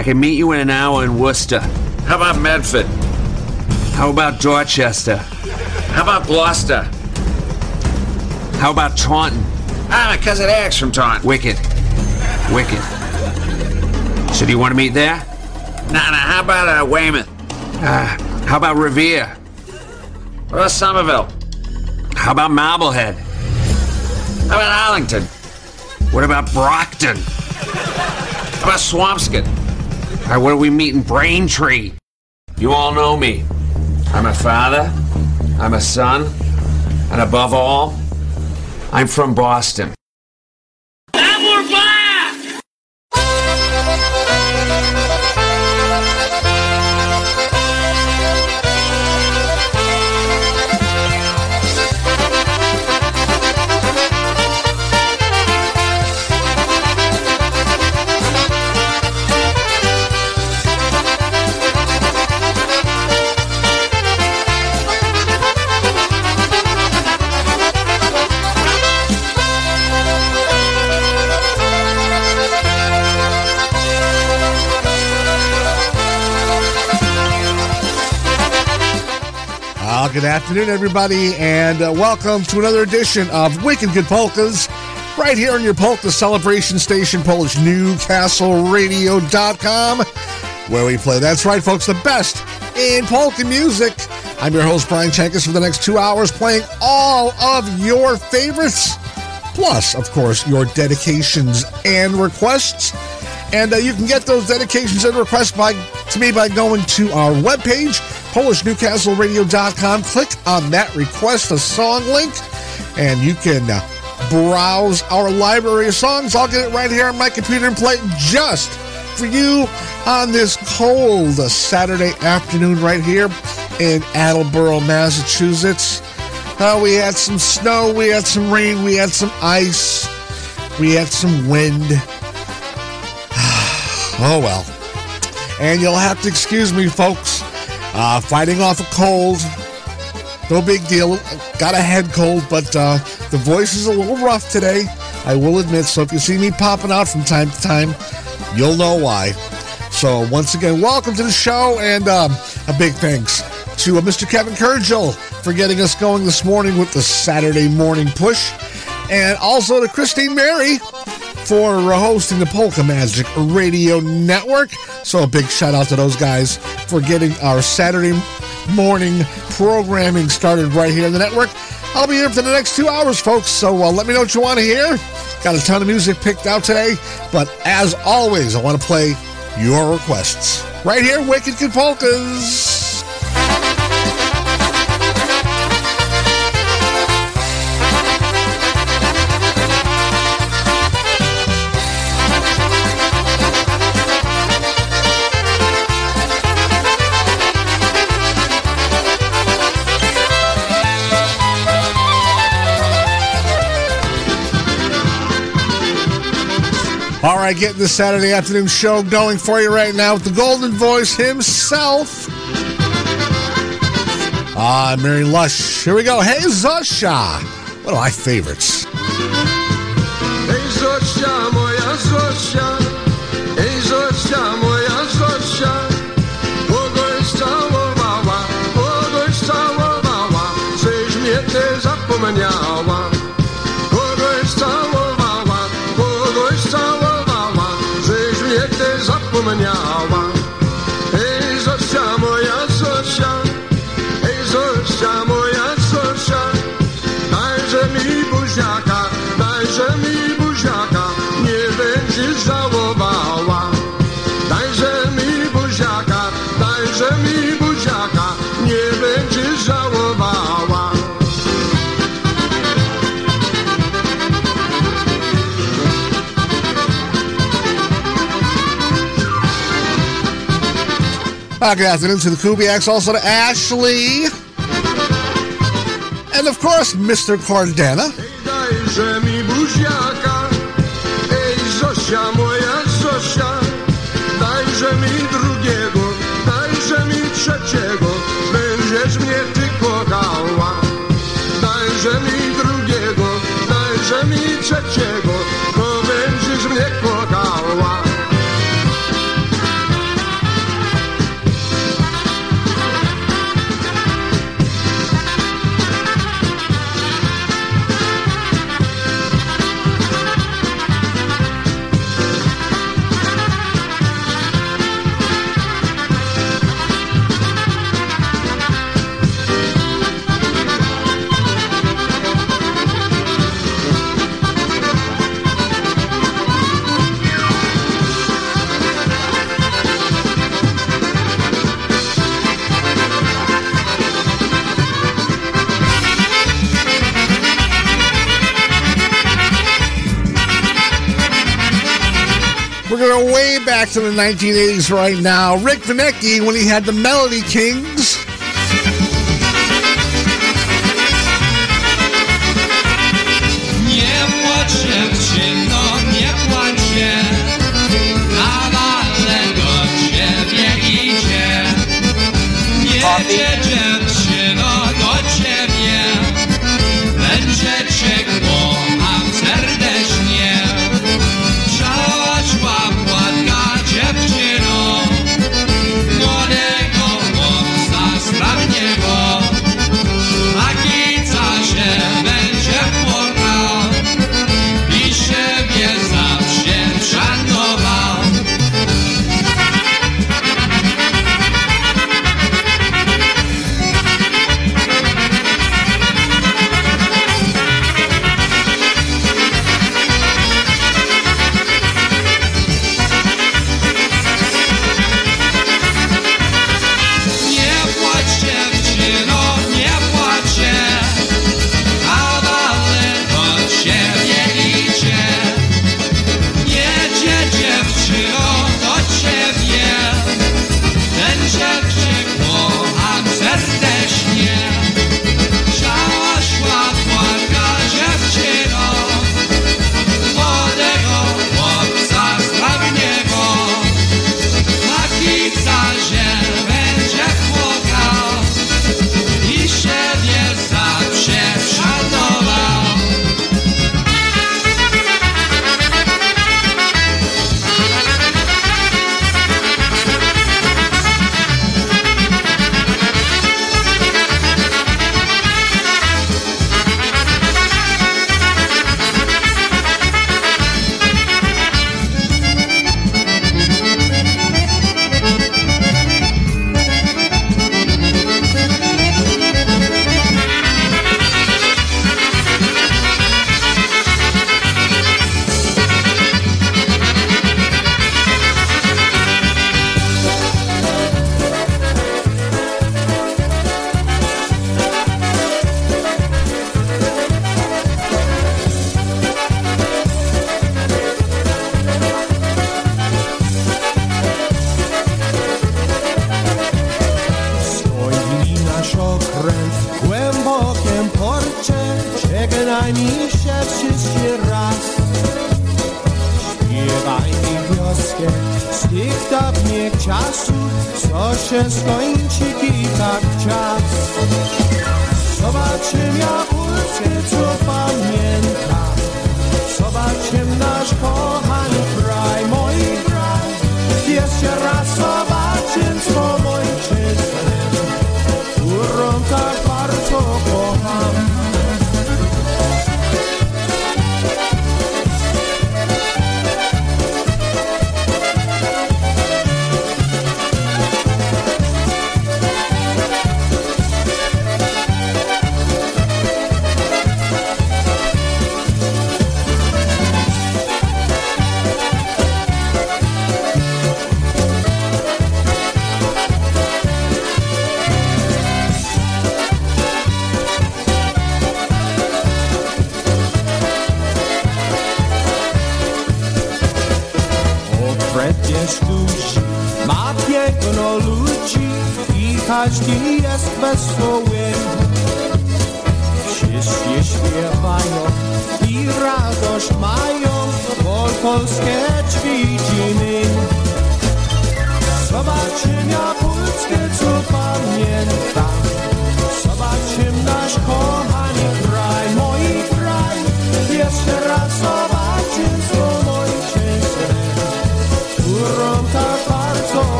I can meet you in an hour in Worcester. How about Medford? How about Dorchester? How about Gloucester? How about Taunton? Ah, my cousin Eric's from Taunton. Wicked. Wicked. So do you want to meet there? Nah, nah, how about uh, Weymouth? Uh, how about Revere? What about Somerville? How about Marblehead? How about Arlington? What about Brockton? How about Swampscott? What do we meet in Braintree? You all know me. I'm a father, I'm a son, and above all, I'm from Boston. Good afternoon, everybody, and uh, welcome to another edition of Wicked Good Polkas, right here on your polka celebration station, PolishNewcastleRadio.com, where we play. That's right, folks, the best in polka music. I'm your host, Brian Chenkus, for the next two hours, playing all of your favorites, plus, of course, your dedications and requests. And uh, you can get those dedications and requests by to me by going to our webpage, PolishNewcastleRadio.com. Click on that request a song link, and you can uh, browse our library of songs. I'll get it right here on my computer and play it just for you on this cold Saturday afternoon right here in Attleboro, Massachusetts. Uh, we had some snow, we had some rain, we had some ice, we had some wind. oh well. And you'll have to excuse me, folks. Uh, fighting off a cold. No big deal. Got a head cold, but uh, the voice is a little rough today. I will admit. So if you see me popping out from time to time, you'll know why. So once again, welcome to the show, and um, a big thanks to uh, Mr. Kevin Kurgel for getting us going this morning with the Saturday morning push, and also to Christine Mary for hosting the Polka Magic Radio Network. So a big shout out to those guys for getting our Saturday morning programming started right here in the network. I'll be here for the next two hours, folks. So uh, let me know what you want to hear. Got a ton of music picked out today, but as always, I want to play your requests right here, Wicked Polkas. All right, getting the Saturday afternoon show going for you right now with the golden voice himself. Ah, Marion Lush. Here we go. Hey, Zosha. One of my favorites. Ej Zosia, moja Zosia, Uh, good afternoon to the Kubiaks, also to Ashley. And of course, Mr. Cordana. Back to the 1980s right now. Rick Vennecke when he had the Melody Kings.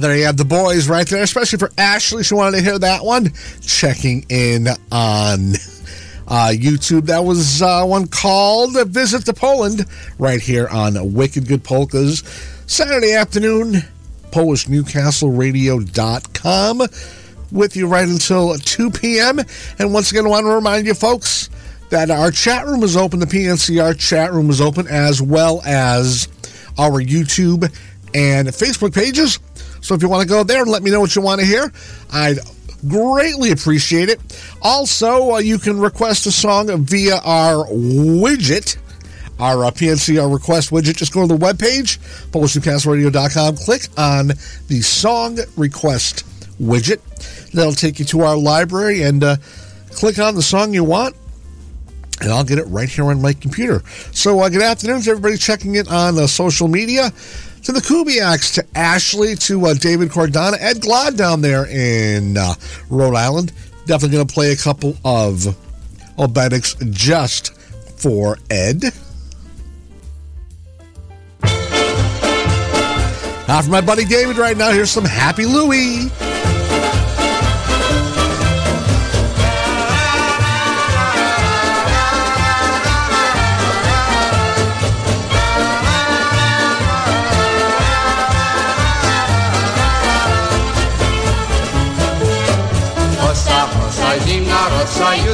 There you have the boys right there, especially for Ashley. She wanted to hear that one. Checking in on uh, YouTube. That was uh, one called Visit to Poland right here on Wicked Good Polkas. Saturday afternoon, PolishNewcastleRadio.com with you right until 2 p.m. And once again, I want to remind you, folks, that our chat room is open. The PNCR chat room is open, as well as our YouTube and Facebook pages. So if you want to go there and let me know what you want to hear, I'd greatly appreciate it. Also, uh, you can request a song via our widget, our uh, PNCR request widget. Just go to the webpage, PolishNewcastleRadio.com, click on the song request widget. That'll take you to our library and uh, click on the song you want and I'll get it right here on my computer. So, uh, good afternoon to everybody checking it on uh, social media. To the Kubiaks, to Ashley, to uh, David Cordana, Ed Glad down there in uh, Rhode Island. Definitely going to play a couple of Obedics just for Ed. Now, for my buddy David right now, here's some Happy Louie.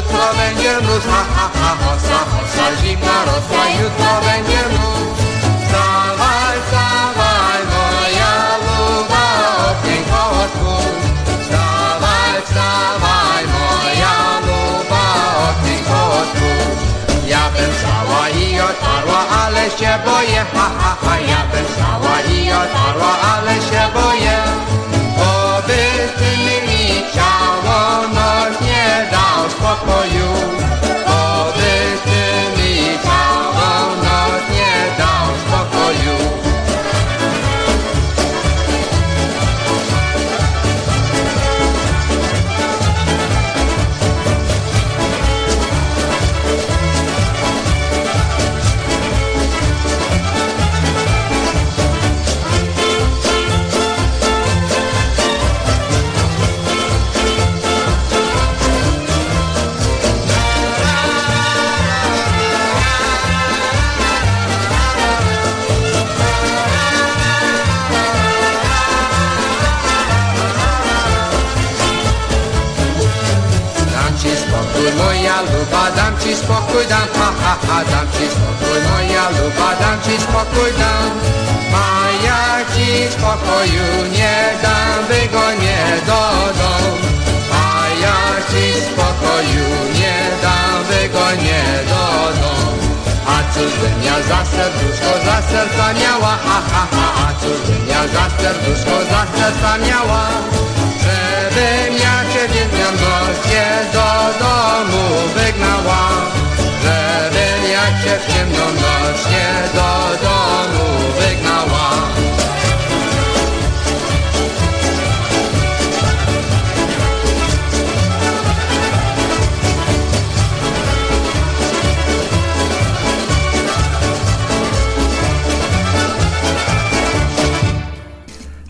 Jutro będzie mróz, ha, ha, ha, hosa, hosa, zimna rosa, jutro będzie mróz. Wstawaj, wstawaj, moja luba, ogień koło Wstawaj, wstawaj, moja luba, ogień koło Ja bym stała i otarła, ale się boję, ha, ha, ha, ja bym stała i otarła, ale się boję. Dał you. Ty mi całą moja luba, dam ci spokój, dam, ha, ha, ha, dam ci spokój, moja luba, dam ci spokój, dam. A ja ci spokoju nie dam, wygonię do domu. A ja ci spokoju nie dam, wygonię do domu. A ja za serduszko, za serca miała, ha, ha, ha, a ja za serduszko, za serca miała. Żebym ja ciebie do domu wygnała Żebym ja cię w do domu wygnała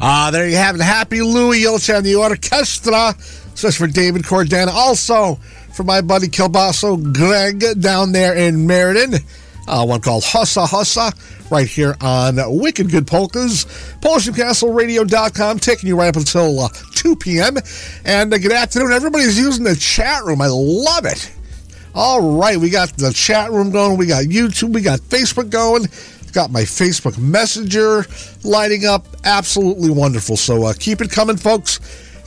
Ah, there you have it. Happy Louie Yelchan, the orchestra. Especially for David Cordana. Also, for my buddy Kilbasso Greg down there in Meriden. Uh, one called Hossa Hossa, right here on Wicked Good Polkas. PolishNewcastleRadio.com, taking you right up until uh, 2 p.m. And uh, good afternoon. Everybody's using the chat room. I love it. All right, we got the chat room going. We got YouTube. We got Facebook going. Got my Facebook Messenger lighting up. Absolutely wonderful. So uh, keep it coming, folks.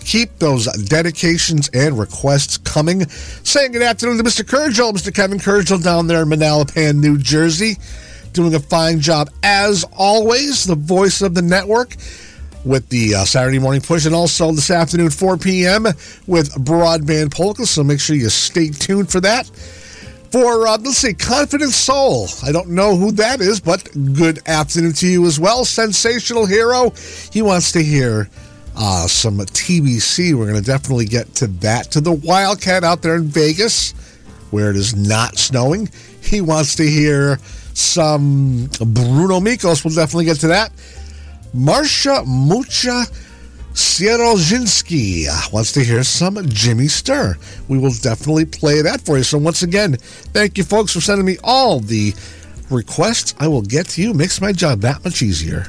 Keep those dedications and requests coming. Saying good afternoon to Mr. Kurgel, Mr. Kevin Kurgel down there in Manalapan, New Jersey. Doing a fine job as always. The voice of the network with the uh, Saturday morning push, and also this afternoon, 4 p.m. with Broadband Polka. So make sure you stay tuned for that. For, uh, let's say, Confident Soul. I don't know who that is, but good afternoon to you as well. Sensational Hero. He wants to hear uh, some TBC. We're going to definitely get to that. To the Wildcat out there in Vegas, where it is not snowing. He wants to hear some Bruno Mikos. We'll definitely get to that. Marsha Mucha Sierozhinsky wants to hear some Jimmy Sturr. We will definitely play that for you. So, once again, thank you, folks, for sending me all the requests. I will get to you. Makes my job that much easier.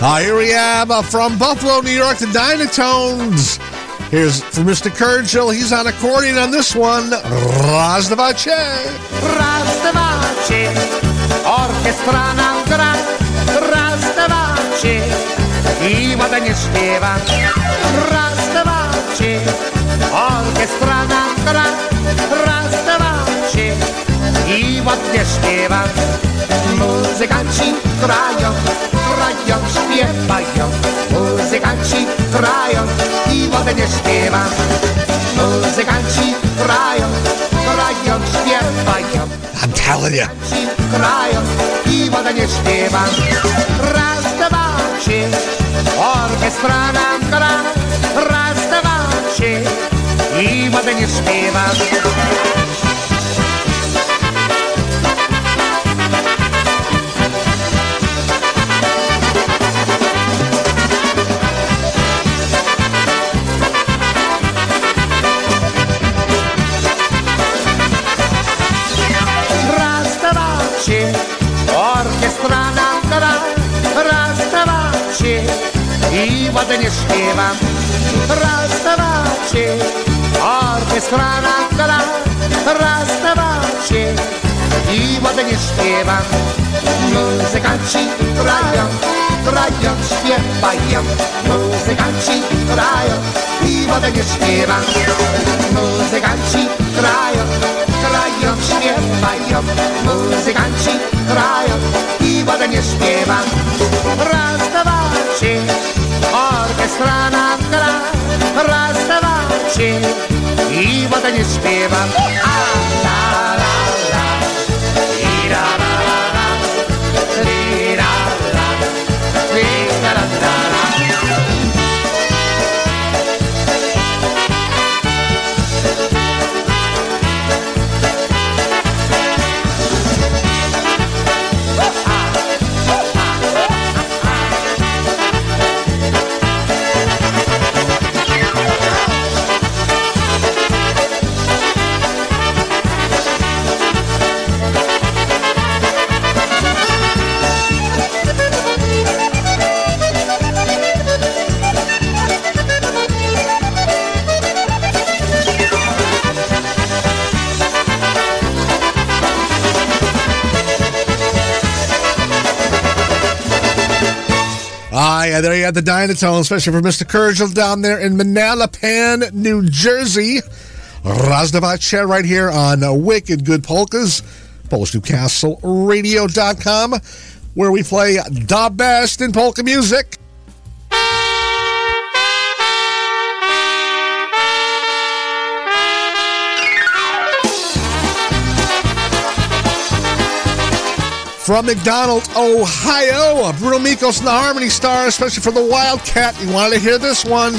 Uh, here we have uh, from Buffalo, New York, the Dynatones. Here's for Mr. Kurgel. He's on accordion on this one. Razdavace. Razdavace. Orchestra nam gra. Razdavace. I woda nie śpiewa. Razdavace. Orchestra nam gra. Razdavace. I ładnie śpiewa. Muzykanci grają grają, śpiewają. Muzykanci grają i ładnie śpiewa. Muzykanci grają, grają, śpiewają. I'm telling you. Grają i ładnie śpiewa. Raz, dwa, trzy. Orkiestra nam gra. Raz, dwa, trzy. I ładnie śpiewa ładnie śpiewam. Raz, dwa, trzy, orkiestra nam gra, raz, dwa, trzy i ładnie śpiewam. Muzykanci grają, grają, śpiewają, muzykanci grają i ładnie śpiewam. Muzykanci grają, grają, śpiewają, muzykanci grają i ładnie śpiewam. Raz, dwa, trzy, Orchestra nagra раздавачи И вот они спевают А-ла-ла-ла Ира-ла-ла-ла Ира-ла-ла Ира-ла-ла have the Dynatone, especially for Mr. Kurgel down there in Manalapan, New Jersey. Raz Dwa Trzy right here on uh, Wicked Good Polkas, PolishNewcastleRadio.com, where we play the best in polka music. From McDonald, Ohio, Bruno Mikos and the Harmony Star, especially for the Wildcat. You wanted to hear this one.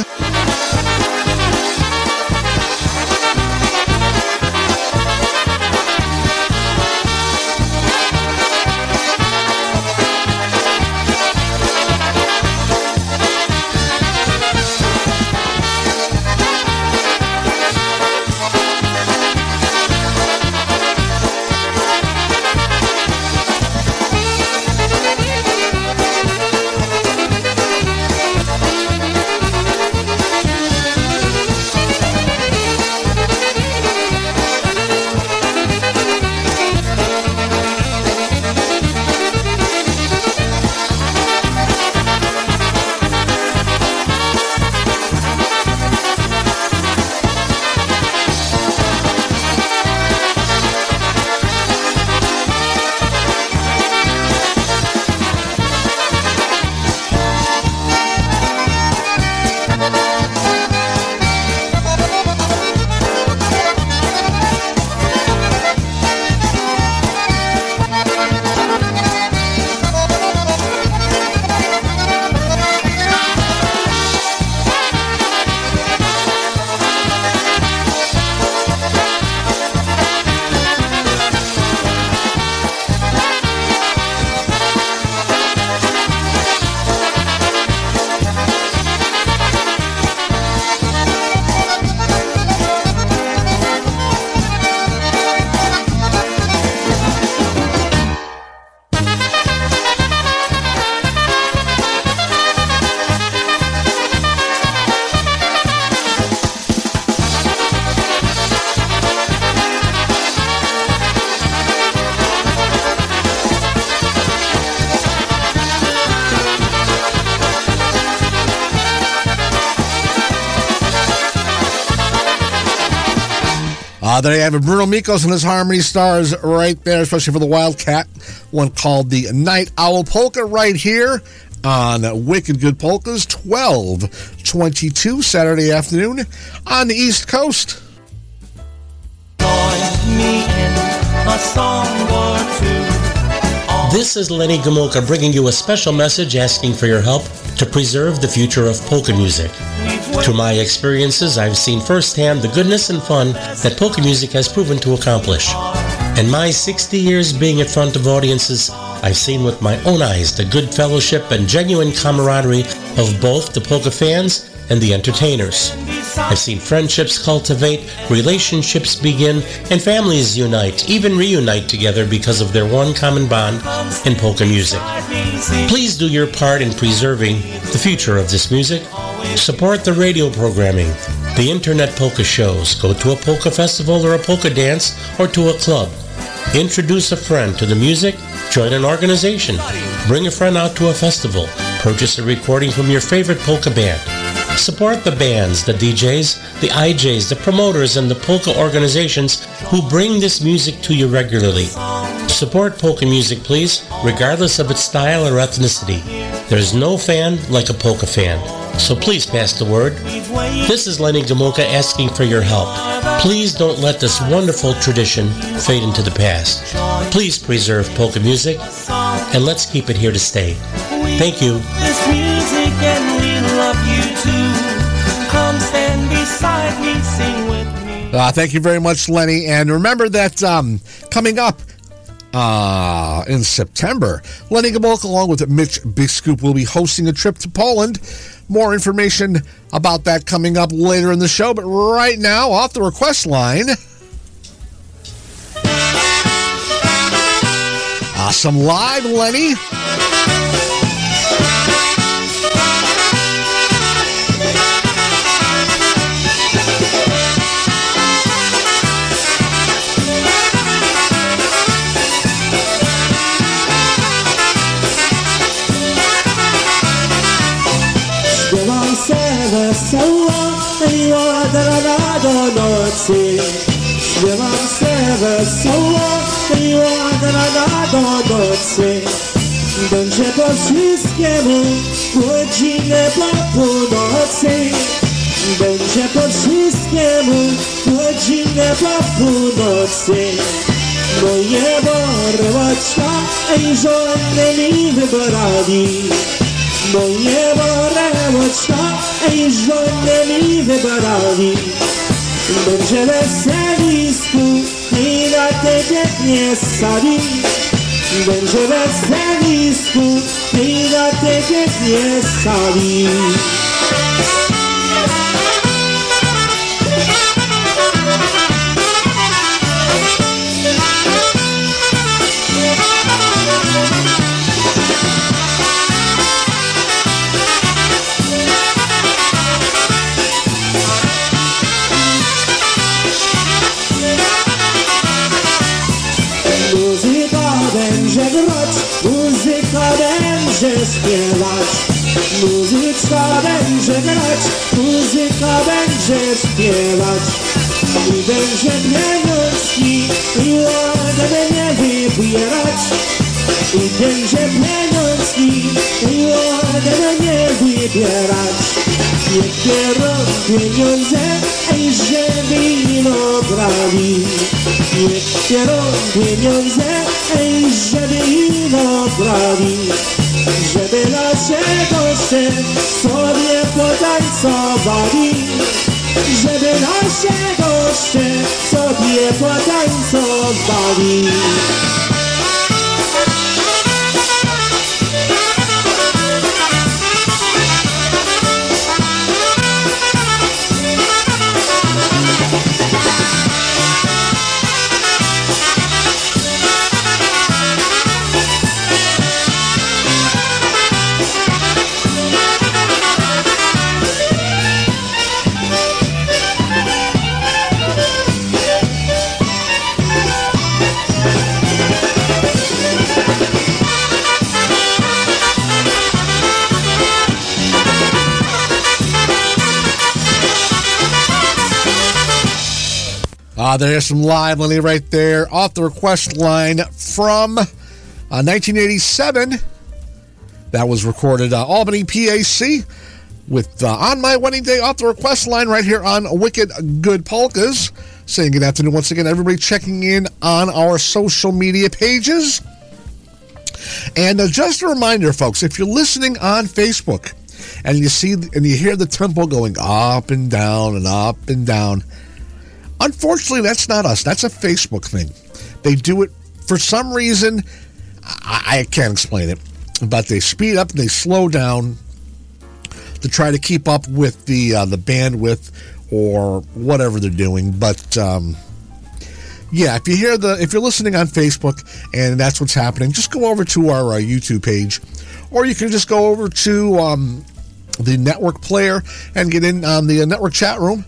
Have. Bruno Mikos and his Harmony Stars right there, especially for the Wildcat. One called the Night Owl Polka right here on Wicked Good Polkas, 1222 Saturday afternoon on the East Coast. This is Lenny Gomulka bringing you a special message asking for your help to preserve the future of polka music. Through my experiences, I've seen firsthand the goodness and fun that polka music has proven to accomplish. In my 60 years being in front of audiences, I've seen with my own eyes the good fellowship and genuine camaraderie of both the polka fans and the entertainers. I've seen friendships cultivate, relationships begin, and families unite, even reunite together because of their one common bond in polka music. Please do your part in preserving the future of this music. Support the radio programming, the internet polka shows, go to a polka festival or a polka dance, or to a club. Introduce a friend to the music, join an organization, bring a friend out to a festival, purchase a recording from your favorite polka band. Support the bands, the DJs, the IJs, the promoters, and the polka organizations who bring this music to you regularly. Support polka music, please, regardless of its style or ethnicity. There's no fan like a polka fan. So please pass the word. This is Lenny Gomulka asking for your help. Please don't let this wonderful tradition fade into the past. Please preserve polka music, and let's keep it here to stay. Thank you. This music and we love you too. Come stand beside me, sing with me. Uh, thank you very much, Lenny. And remember that um, coming up uh, in September, Lenny Gomulka, along with Mitch Biskup, will be hosting a trip to Poland. More information about that coming up later in the show. But right now, off the request line, uh, some live Lenny. Nocy. Śpiewam se wesoło i od rana do nocy. Będzie po wszystkiemu godzinę po północy. Będzie po wszystkiemu godzinę po północy. Moje borłoczka i żony mi wybrali. Moje borełoczka i żony mi wybrali Będzie weselisku i na tebie nie sali. Będzie weselisku i na tebie nie sali będzie śpiewać. Muzyczka będzie grać, muzyka będzie śpiewać. I będzie pieniążki i ładne nie wybierać. I będzie pieniążki i ładne nie wybierać. Niech biorą pieniądze, ej, żeby ino brali. Niech pieniądze, ej, żeby ino brali Nasze goście sobie potańcowali Żeby nasze goście sobie potańcowali Uh, there's some live Lenny right there off the request line from uh, 1987. That was recorded uh, Albany PAC with uh, On My Wedding Day off the request line right here on Wicked Good Polkas. Saying good afternoon once again, everybody checking in on our social media pages. And uh, just a reminder, folks, if you're listening on Facebook and you see and you hear the tempo going up and down and up and down, unfortunately, that's not us. That's a Facebook thing. They do it for some reason. I, I can't explain it, but they speed up and they slow down to try to keep up with the uh, the bandwidth or whatever they're doing. But um, yeah, if you hear the if you're listening on Facebook and that's what's happening, just go over to our uh, YouTube page, or you can just go over to um, the network player and get in on the uh, network chat room.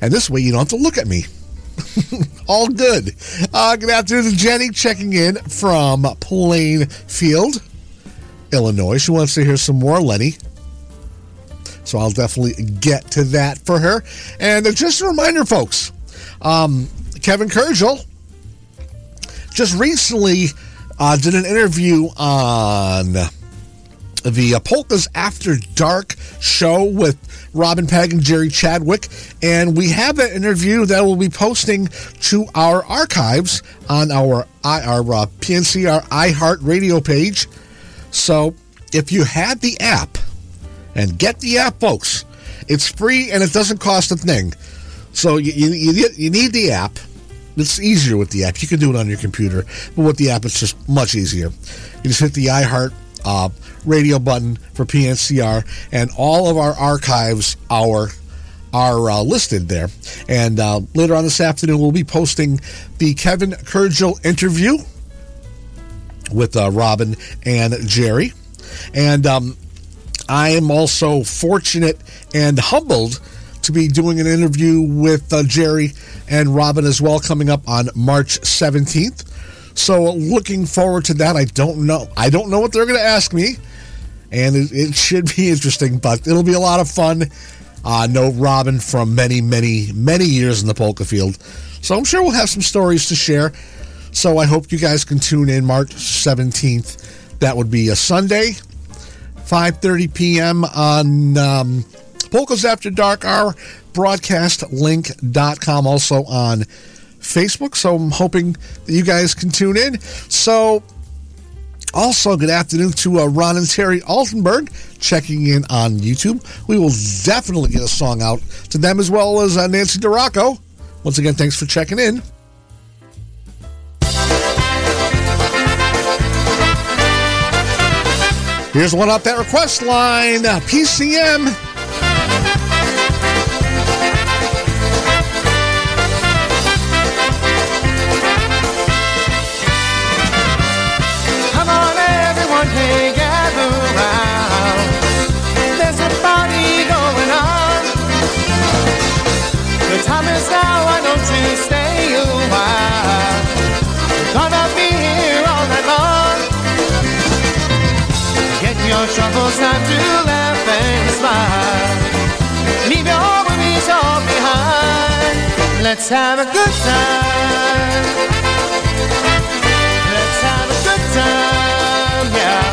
And this way, you don't have to look at me. All good. Uh, good afternoon Jenny checking in from Plainfield, Illinois. She wants to hear some more Lenny. So I'll definitely get to that for her. And uh, just a reminder, folks, um, Kevin Kurgel just recently uh, did an interview on the uh, Polkas After Dark show with Robin Peg and Jerry Chadwick. And we have that interview that we'll be posting to our archives on our, our uh, PNCR iHeart radio page. So if you have the app, and get the app, folks. It's free and it doesn't cost a thing. So you, you, you need the app. It's easier with the app. You can do it on your computer, but with the app, it's just much easier. You just hit the iHeart uh, radio button for PNCR, and all of our archives are are uh, listed there. And uh, later on this afternoon, we'll be posting the Kevin Kurgel interview with uh, Robin and Jerry. And um, I am also fortunate and humbled to be doing an interview with uh, Jerry and Robin as well coming up on March 17th. So looking forward to that. I don't know. I don't know what they're going to ask me, and it, it, should be interesting, but it'll be a lot of fun. Uh, know Robin from many, many, many years in the polka field. So I'm sure we'll have some stories to share. So I hope you guys can tune in March 17th. That would be a Sunday. 5.30 p.m. on um, Polkas After Dark, our broadcastlink.com, also on Facebook. So I'm hoping that you guys can tune in. So also, good afternoon to uh, Ron and Terry Altenberg checking in on YouTube. We will definitely get a song out to them as well as uh, Nancy DeRocco. Once again, thanks for checking in. Here's one off that request line PCM. The now, don't you stay a while? Gonna be here all night long. Get your troubles time to laugh and smile. Leave your worries all behind. Let's have a good time. Let's have a good time, yeah.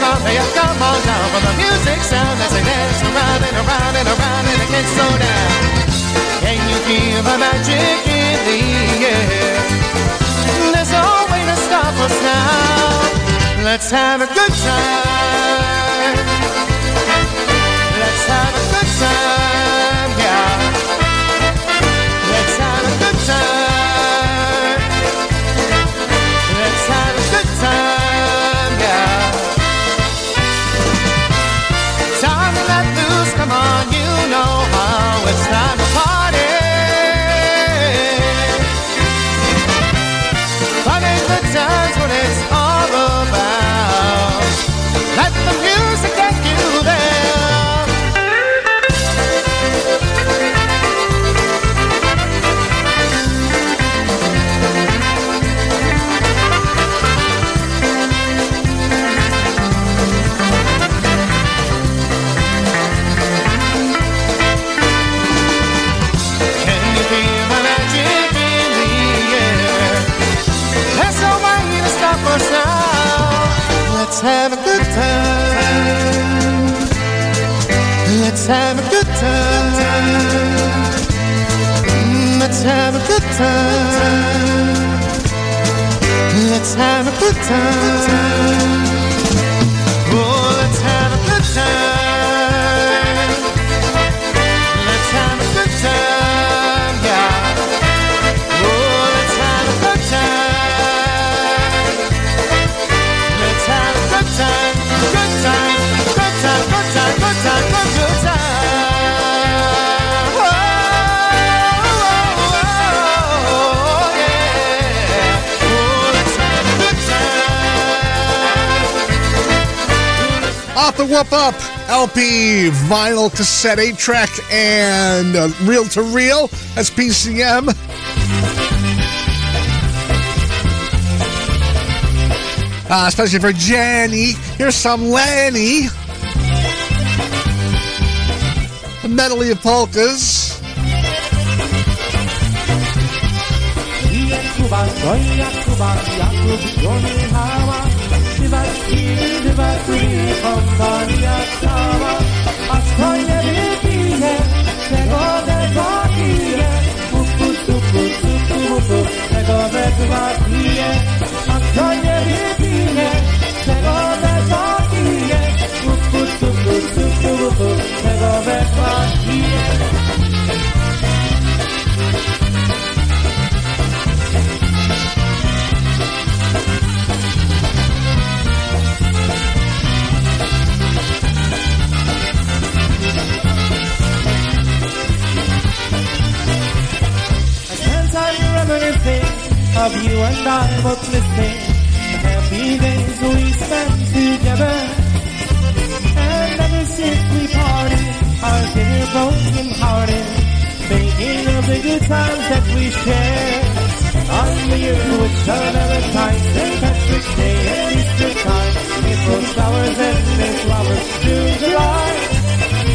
They have come on down from the music sound as they dance around and around and around and it can't slow down. Can you feel the magic in the air? There's no way to stop us now. Let's have a good time. Let's have a good time, time to party. Good times it's all about. Let the music let's have a good time. Let's have a good time. Let's have a good time. Let's have a good time. The Whoop Up LP, vinyl cassette, 8 track, and uh, reel to reel. That's PCM. Uh, especially for Jenny. Here's some Lenny. A medley of polkas. Yeah. Of you and I both missing happy days we spent together. And ever since we parted, our dinner broken hearted, thinking of the good times that we shared. On the year with Valentine's, St. Patrick's Day, and Easter time, April flowers and May flowers, June, July.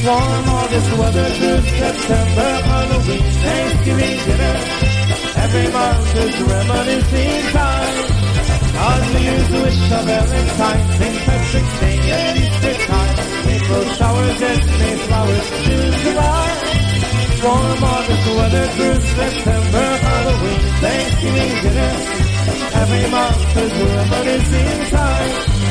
Warm August weather through September, Halloween, Thanksgiving dinner. Every month is reminiscing time. On the years wish of Valentine, St. Patrick's Day and Easter time. April showers and May flowers, June, July. Warm August weather through September, Halloween, Thanksgiving dinner. Every month is reminiscing time.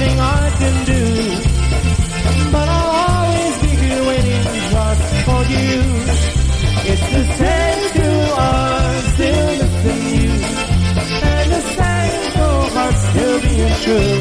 Nothing I can do, but I'll always be here waiting just for you. It's the same to us, still missing you, and the same to heart still being true.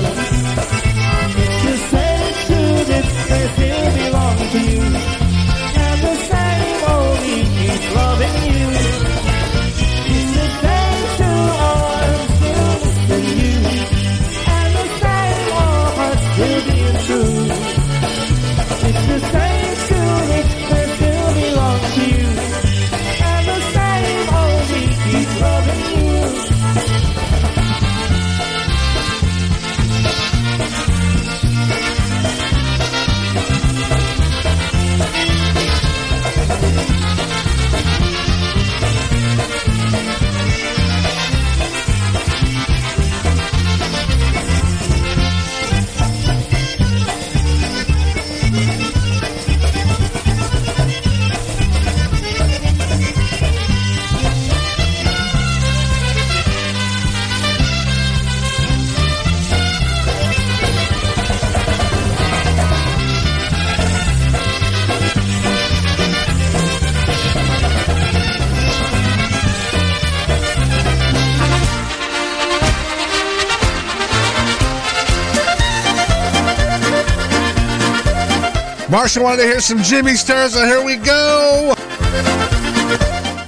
Marcia wanted to hear some Jimmy Sturr's, so here we go.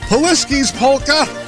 Polisky's Polka.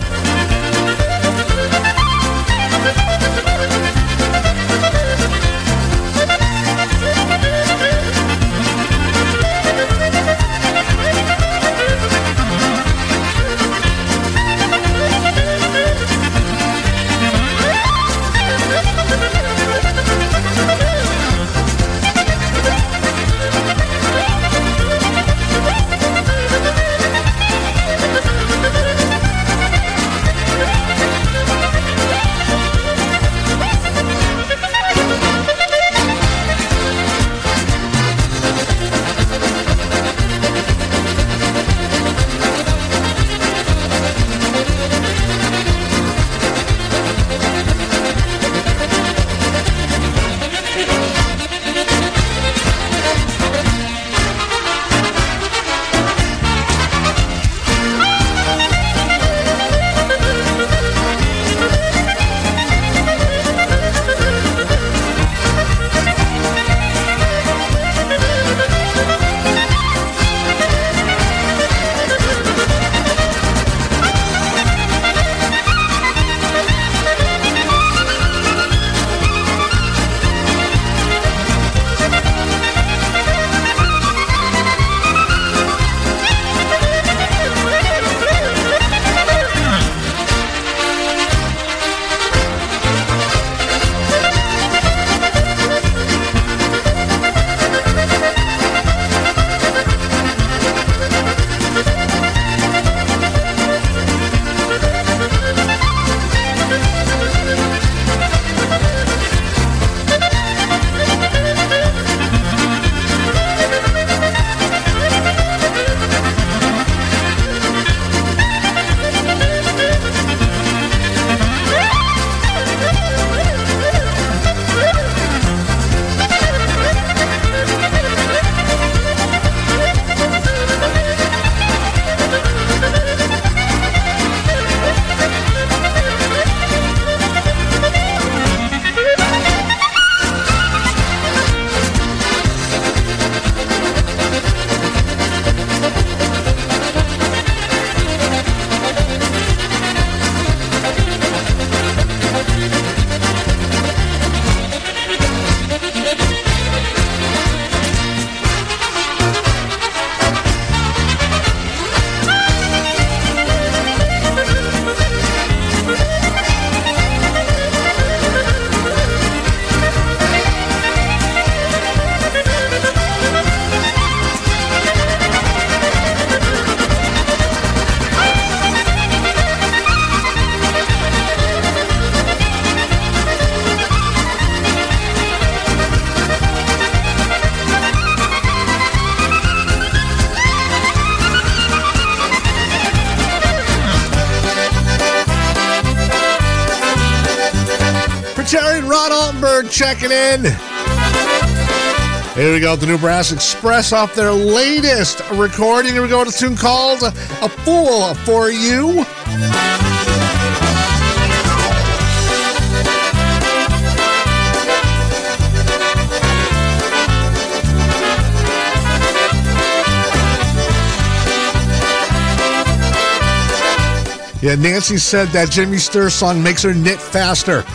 Checking in. Here we go, the New Brass Express off their latest recording. Here we go, to tune called A Fool for You. Yeah, Nancy said that Jimmy Sturr song makes her knit faster.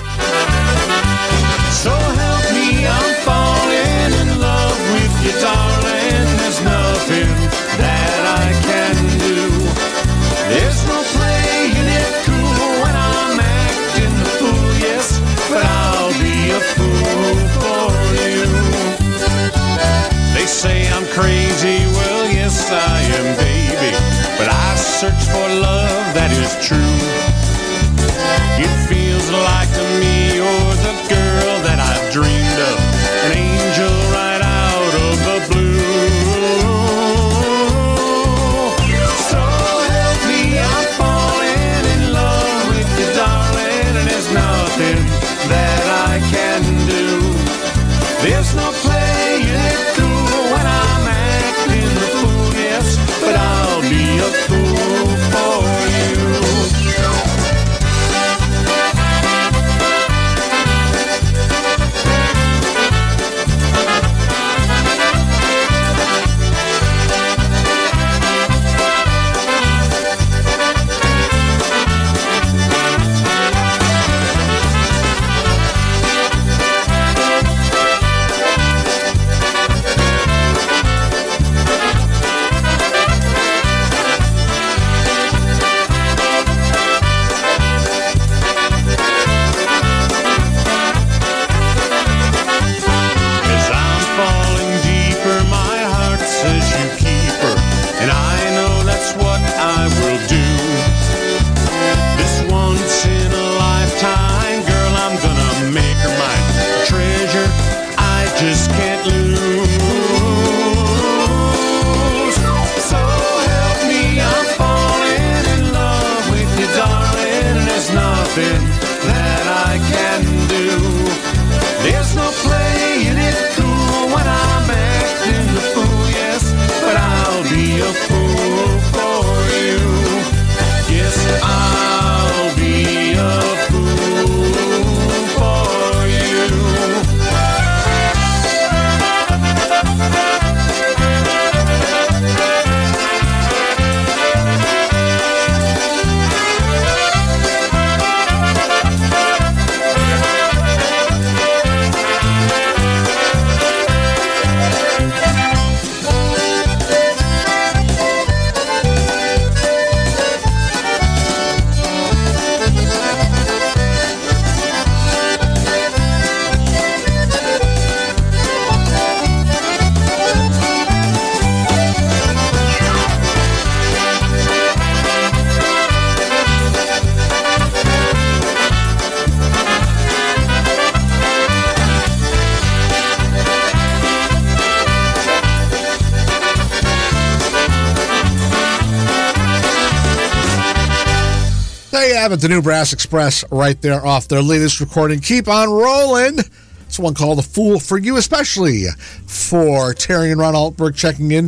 Have it, the new Brass Express right there off their latest recording. Keep on rolling. It's one called The Fool for You, especially for Terry and Ron Altberg checking in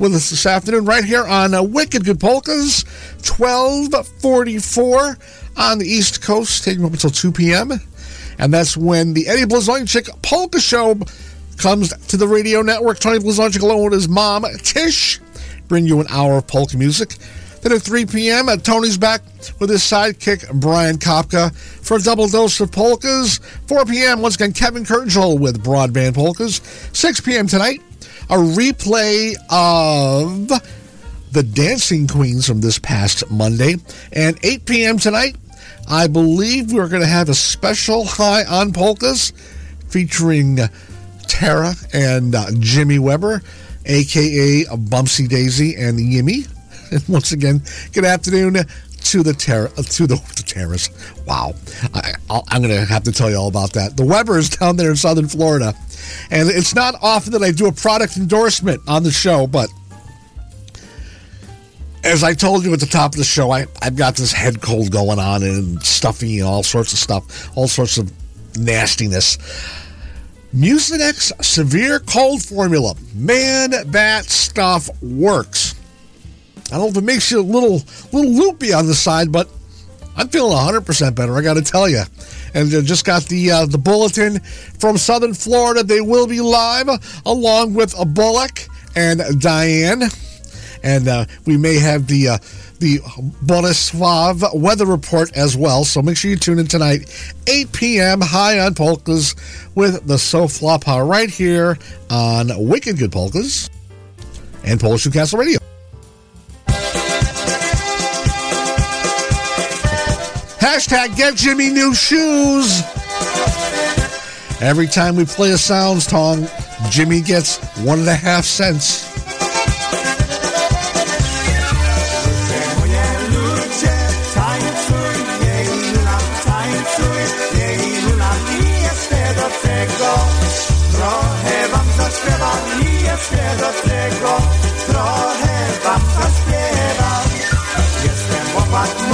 with us this afternoon right here on uh, Wicked Good Polkas, 1244 on the East Coast, taking up until 2 p.m. And that's when the Eddie Blazonczyk Polka Show comes to the radio network. Tony Blazonczyk along with his mom, Tish, bring you an hour of polka music. Then at 3 p.m., uh, Tony's back with his sidekick, Brian Kopka, for a double dose of polkas. 4 p.m., once again, Kevin Kurgel with Broadband Polkas. 6 p.m. tonight, a replay of the Dancing Queens from this past Monday. And 8 p.m. tonight, I believe we're going to have a special high on polkas featuring Tara and uh, Jimmy Weber, aka Bumpsy Daisy and Yimmy. And once again, good afternoon to the ter- uh, to the, the terrace. Wow, I, I'm going to have to tell you all about that. The Webers down there in Southern Florida, and it's not often that I do a product endorsement on the show, but as I told you at the top of the show, I, I've got this head cold going on and stuffy and all sorts of stuff, all sorts of nastiness. Mucinex Severe Cold Formula. Man, that stuff works. I don't know if it makes you a little little loopy on the side, but I'm feeling 100% better, I got to tell you. And just got the uh, the bulletin from Southern Florida. They will be live along with a Bullock and Diane. And uh, we may have the uh, the Borisov weather report as well. So make sure you tune in tonight, 8 p.m. High on Polkas with the Soflapa right here on Wicked Good Polkas and Polish Newcastle Radio. Hashtag get Jimmy new shoes. Every time we play a sounds tong, Jimmy gets one and a half cents. Trochę wam zaśpiewam. Jestem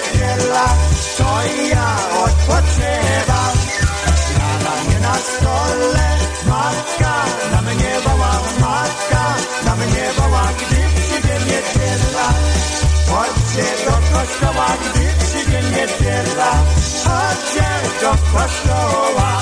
pierdziela, to i ja odpoczywam. Śniadanie na stole, matka na mnie woła, matka na mnie woła, gdy przyjdzie niedziela. Chodźcie do kościoła, gdy przyjdzie niedziela, chodźcie do kościoła.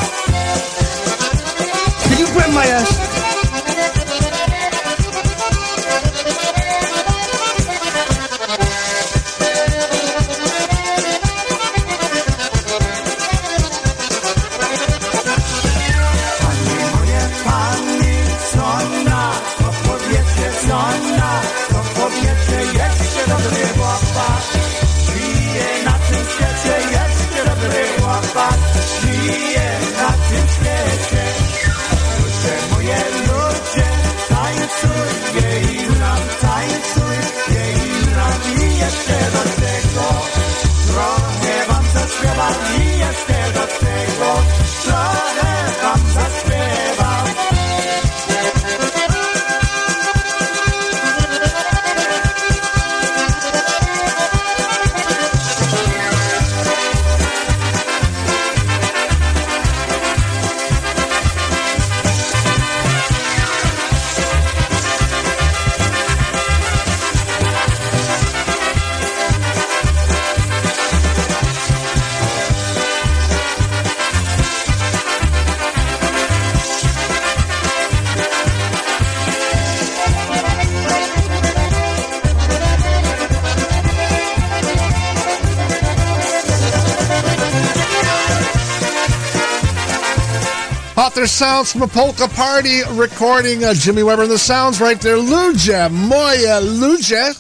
Sounds from a polka party recording uh, Jimmy Weber and the sounds right there. Luja, moja luja.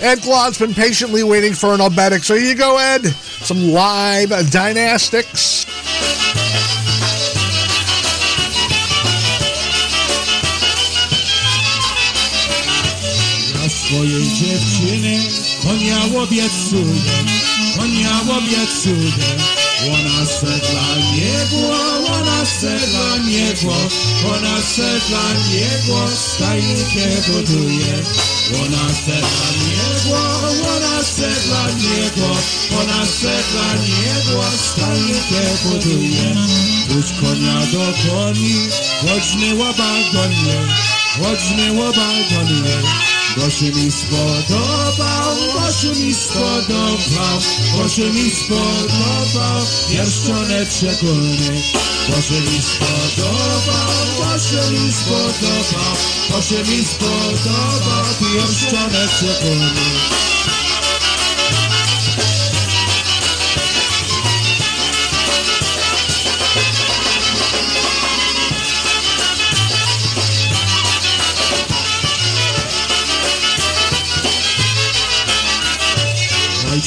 Ed Glaud's been patiently waiting for an albetic. So here you go, Ed. Some live dynastics. Obiecuję, konia obiecuję. Ona se dla niego, ona se dla niego, ona se dla niego stajnikę buduje. Ona se dla niego, ona se dla niego, ona se dla niego stajnikę buduje. Puść konia do koni, chodźmy łabagonie, chodźmy łabagonie. Gosiu mi spodobał, Gosiu mi spodobał, Gosiu mi spodobał, pierścionek szczególny. Gosiu mi spodobał, Gosiu mi spodobał, Gosiu mi spodobał, pierścionek szczególny.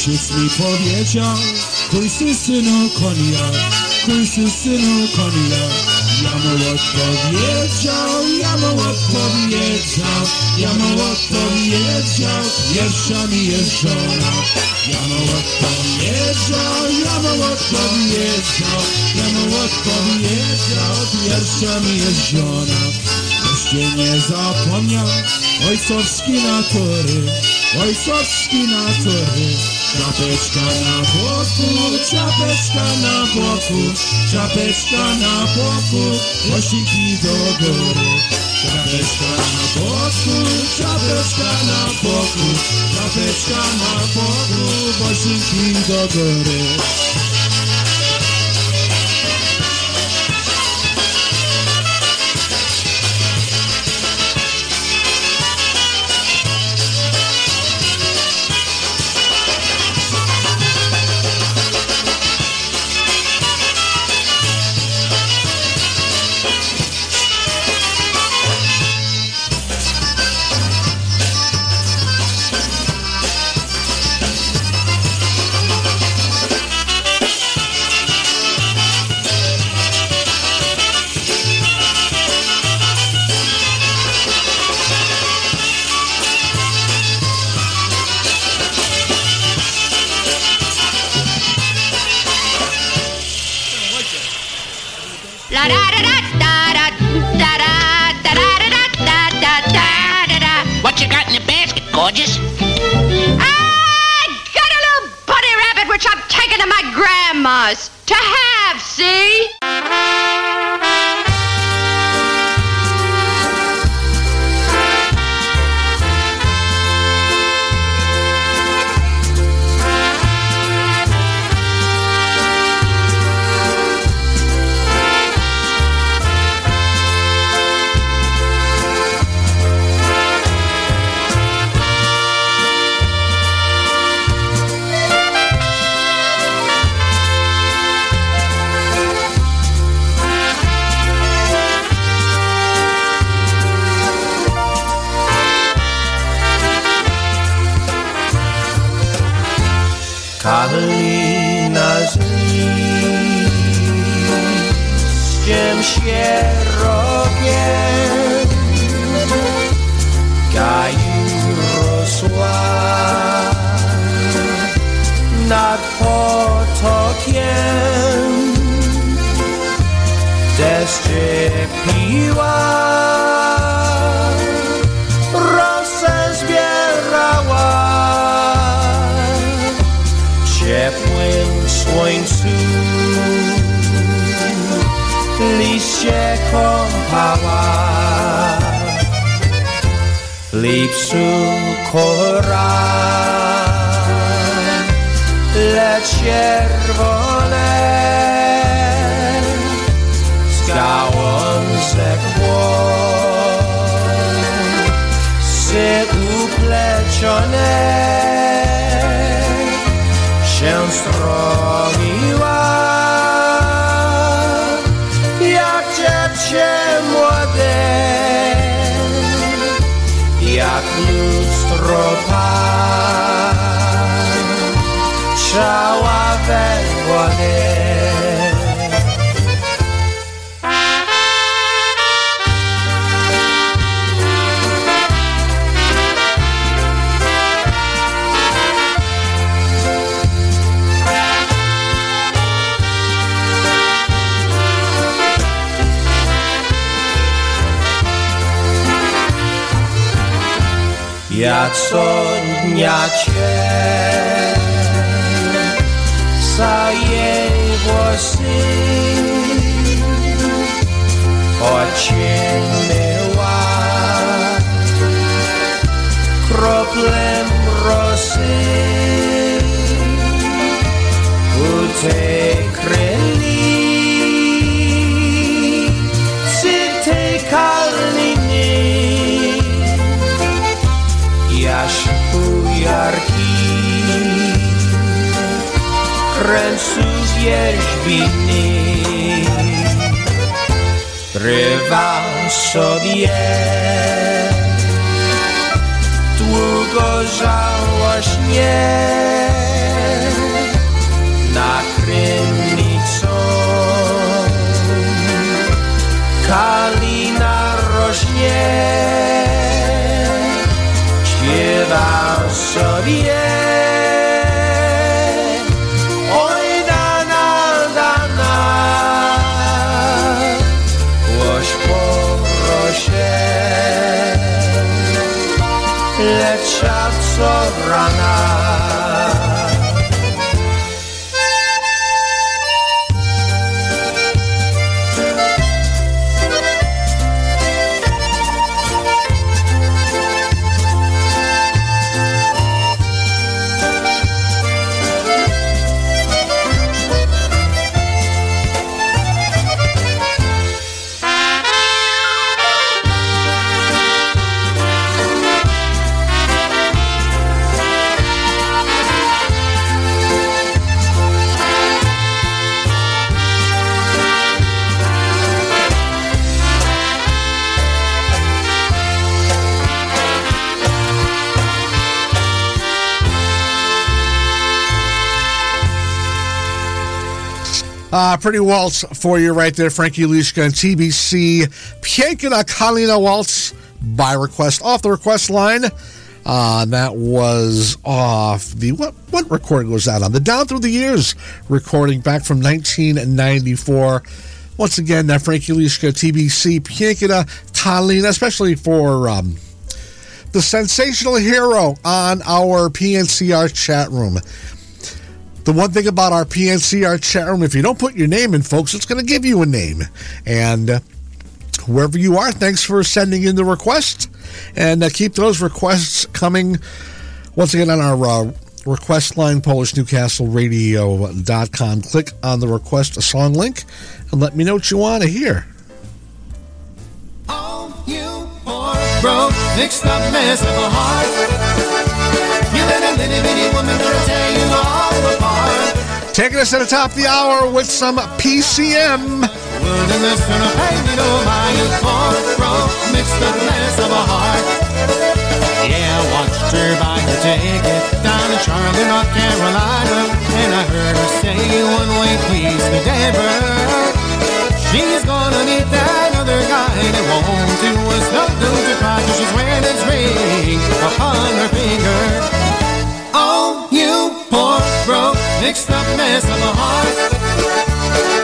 Ojciec mi powiedział, kursy synu konia, kursy synu konia. Ja mu odpowiedział, ja mu odpowiedział, ja mu odpowiedział, pierwsza mi jest żona. Ja mu odpowiedział, ja mu odpowiedział, ja mu odpowiedział, pierwsza mi jest żona. Nie zapomniał ojcowski natury, ojcowski natury. Czapeczka na boku, czapeczka na boku, czapeczka na boku, łosiki do góry. Czapeczka na boku, czapeczka na boku, czapeczka na boku, łosiki do góry. What you got in the basket, gorgeous? I got a little bunny rabbit which I'm taking to my grandma's to have. See? Karolina z liściem sierogiem gaju rosła nad potokiem. Deszcz piła going tu Li się Lipsu kora Le czerwone Skałązek błąd Sy uplecione się stromiła. Jak dziecię młode jak lustro patrzała we wodę Ja co dnia cię za jej włosy. Ociemyła kroplem rosy u fujarki kręcu wierzbiny rywa sobie. Długo żałośnie nad krynicą. Kalina rośnie, śpiewa sobie. Oj, dana, dana, łoś porosie, lecz co rana. Pretty waltz for you right there, Frankie Liszka and TBC. Piekina Kalina Waltz by request off the request line. Uh, that was off the what what recording was that on? The Down Through the Years recording back from 1994. Once again, that Frankie Liszka, TBC, Piekina Kalina, especially for um, the sensational hero on our PNCR chat room. The one thing about our PNCR chat room, if you don't put your name in, folks, it's going to give you a name. And uh, wherever you are, thanks for sending in the request. And uh, keep those requests coming once again on our uh, request line, PolishNewcastleRadio.com. Click on the request a song link and let me know what you want to hear. broke, mixed up mess of a heart. You let a little bitty woman Taking us to the top of the hour with some PCM. Yeah, I watched her buy her ticket down in Charlotte, North Carolina. And I heard her say one way, please, Denver. She's gonna that other guy won't do us no good to cry till she's wearing his ring upon her finger. Oh, you poor, broke, mixed up mess of a heart.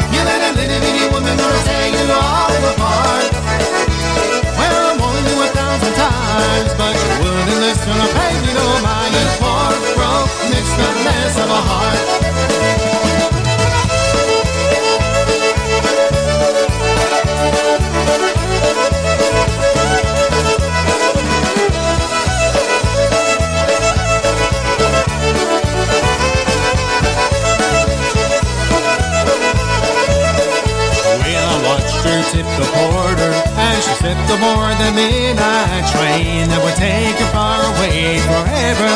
You let a little bitty woman tear you all apart. Well, I warned you a thousand times, but you wouldn't listen or pay me no mind. Poor, broke, mixed up mess of a heart. Tip the porter as she stepped aboard the midnight train that would take her far away forever.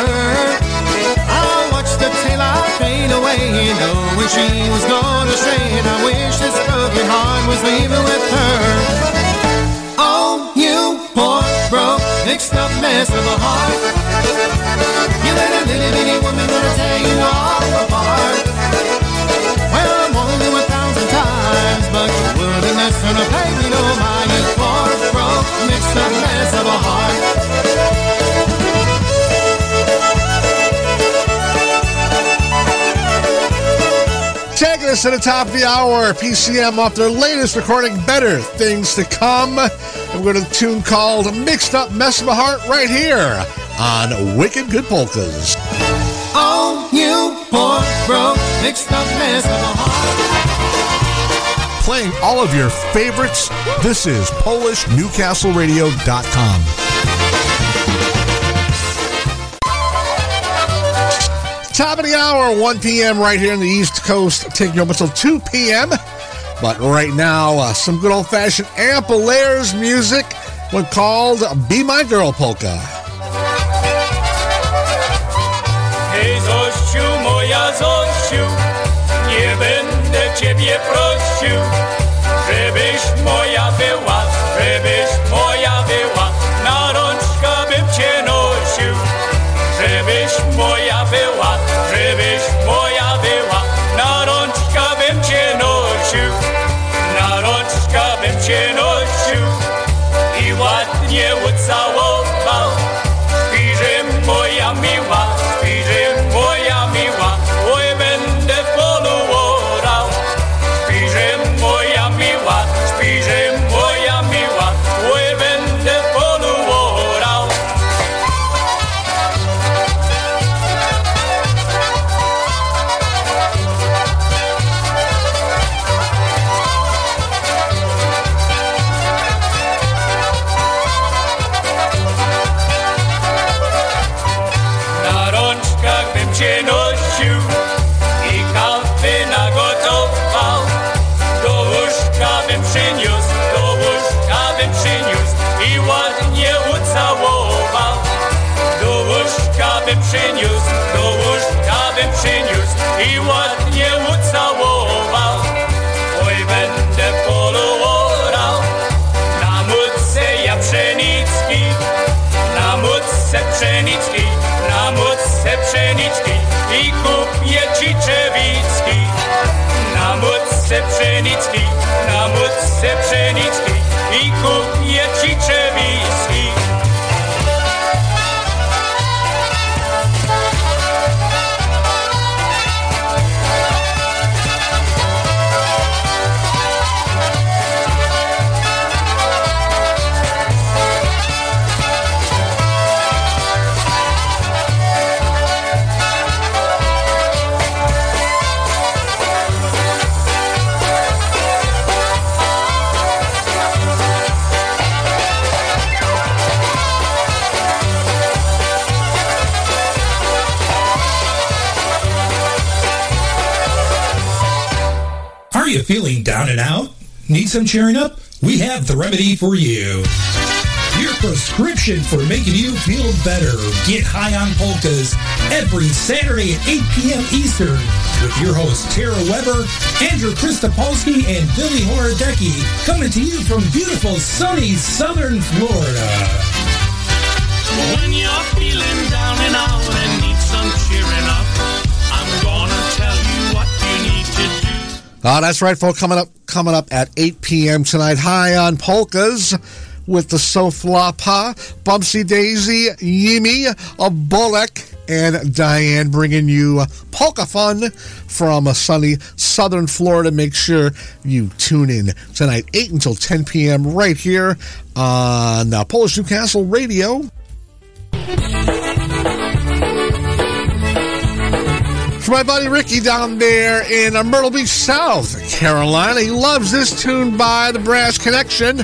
I watched the taillight fade away, knowing she was gone astray, and I wish this broken heart was leaving with her. Oh, you poor, broke, mixed up mess of a heart. You let a little bitty woman tear you all apart. Or pay me no mind. Broke, mixed up mess of a heart. Taking us to the top of the hour, PCM off their latest recording, Better Things to Come. And we're going to a tune called Mixed Up Mess of a Heart right here on Wicked Good Polkas. Oh, you poor, broke, mixed up mess of a heart. Playing all of your favorites, this is PolishNewcastleRadio.com. Top of the hour, 1 p.m. right here in the East Coast, taking up until 2 p.m. But right now, uh, some good old fashioned Ampol-Aires music, one called Be My Girl Polka. Moja nie będę Ciebie prosił, żebyś feeling down and out? Need some cheering up? We have the remedy for you. Your prescription for making you feel better. Get high on polkas every Saturday at 8 p.m. Eastern with your hosts Tara Weber, Andrew Christopolsky, and Billy Horodecki coming to you from beautiful sunny southern Florida. When you're feeling down and out Oh, that's right, folks. Coming up, coming up at 8 p.m. tonight. High on polkas with the Soflapa, Bumpsy Daisy, Yimi, a Bullock, and Diane bringing you polka fun from a sunny southern Florida. Make sure you tune in tonight, 8 until 10 p.m. right here on uh, Polish Newcastle Radio. For my buddy Ricky down there in uh, Myrtle Beach, South Carolina, he loves this tune by the Brass Connection.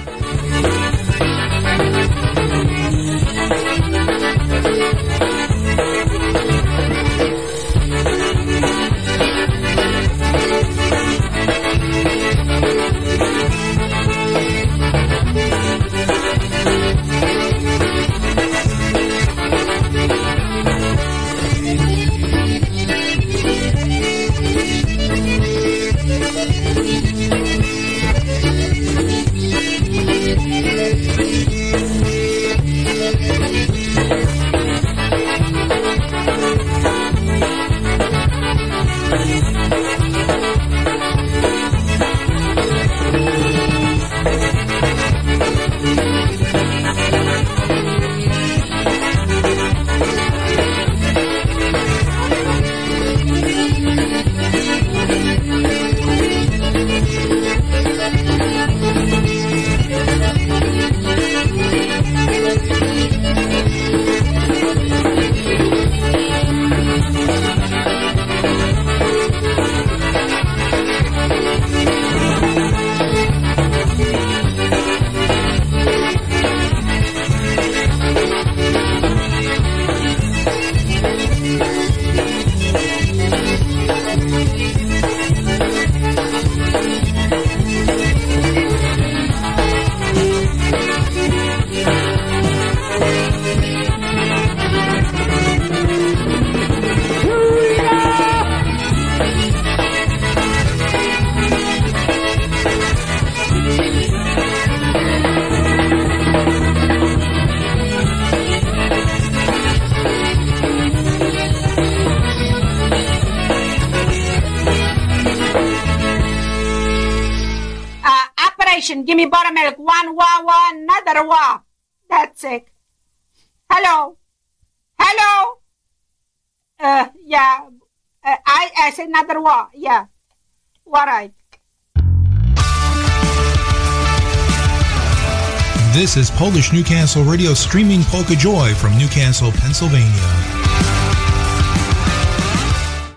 Polish Newcastle Radio streaming Polka Joy from Newcastle, Pennsylvania.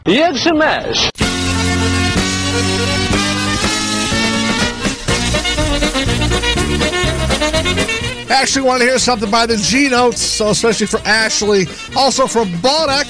Jedźmy mesz! Actually, want to hear something by the G Notes, so especially for Ashley, also from Bodak.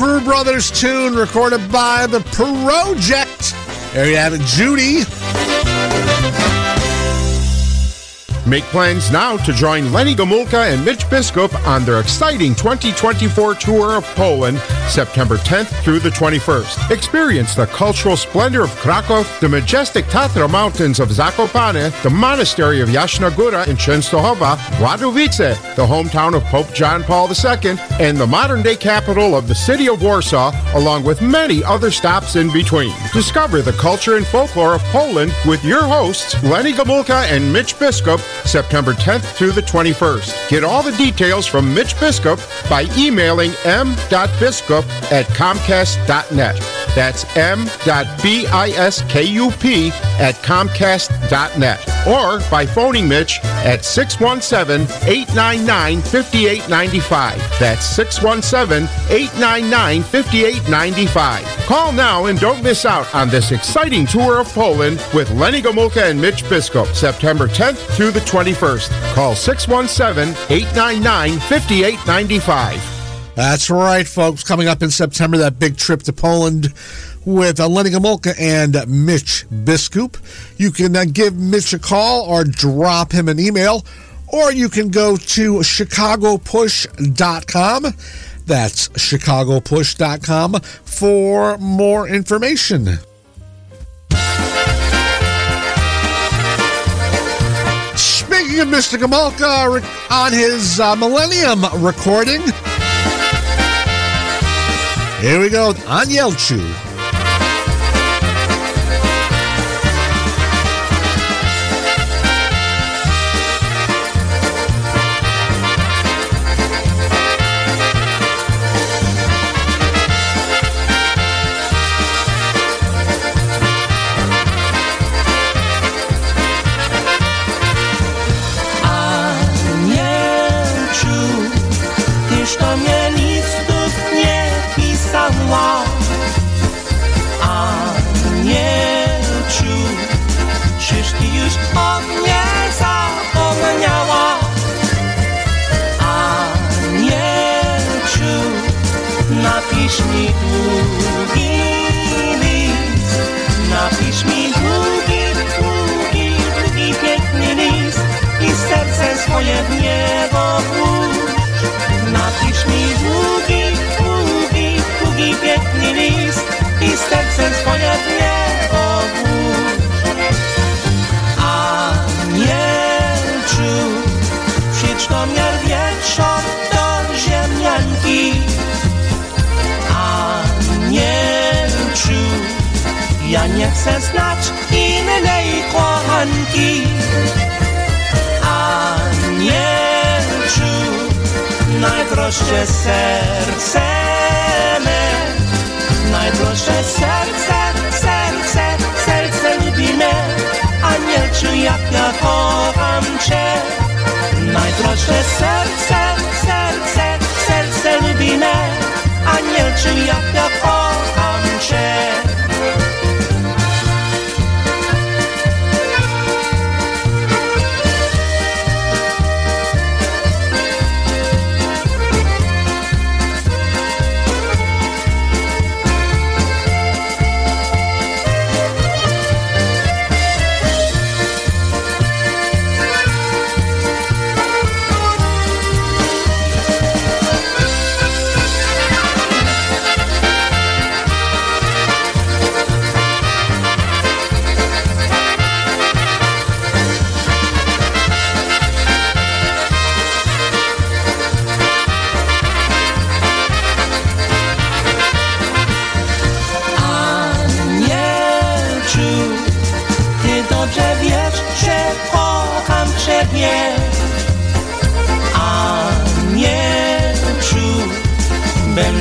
Crew Brothers tune recorded by the Project. There you have it, Judy. Make plans now to join Lenny Gomulka and Mitch Biskup on their exciting 2024 tour of Poland, September 10th through the 21st. Experience the cultural splendor of Krakow, the majestic Tatra Mountains of Zakopane, the monastery of Jasna Góra in Częstochowa, Wadowice, the hometown of Pope John Paul II, and the modern-day capital of the city of Warsaw, along with many other stops in between. Discover the culture and folklore of Poland with your hosts, Lenny Gomulka and Mitch Biskup, September 10th through the 21st. Get all the details from Mitch Biskup by emailing m.biskup at comcast.net. That's m.biskup at comcast.net. Or by phoning Mitch at 617-899-5895. That's 617-899-5895. Call now and don't miss out on this exciting tour of Poland with Lenny Gomulka and Mitch Biskup, September 10th through the 21st. Call 617-899-5895. That's right, folks. Coming up in September, that big trip to Poland with uh, Lenny Gomulka and Mitch Biskup. You can uh, give Mitch a call or drop him an email, or you can go to chicagopush.com. That's chicagopush.com for more information. Speaking of Mr. Gomulka re- on his uh, Millennium recording, here we go on Yelchu. Napisz mi chcę znać innej kochanki. Anielciu, najdroższe serce me, najdroższe serce, serce, serce lubi me. Anielciu, jak ja kocham Cię, najdroższe serce, serce, serce lubi me. Anielciu, jak ja kocham Cię.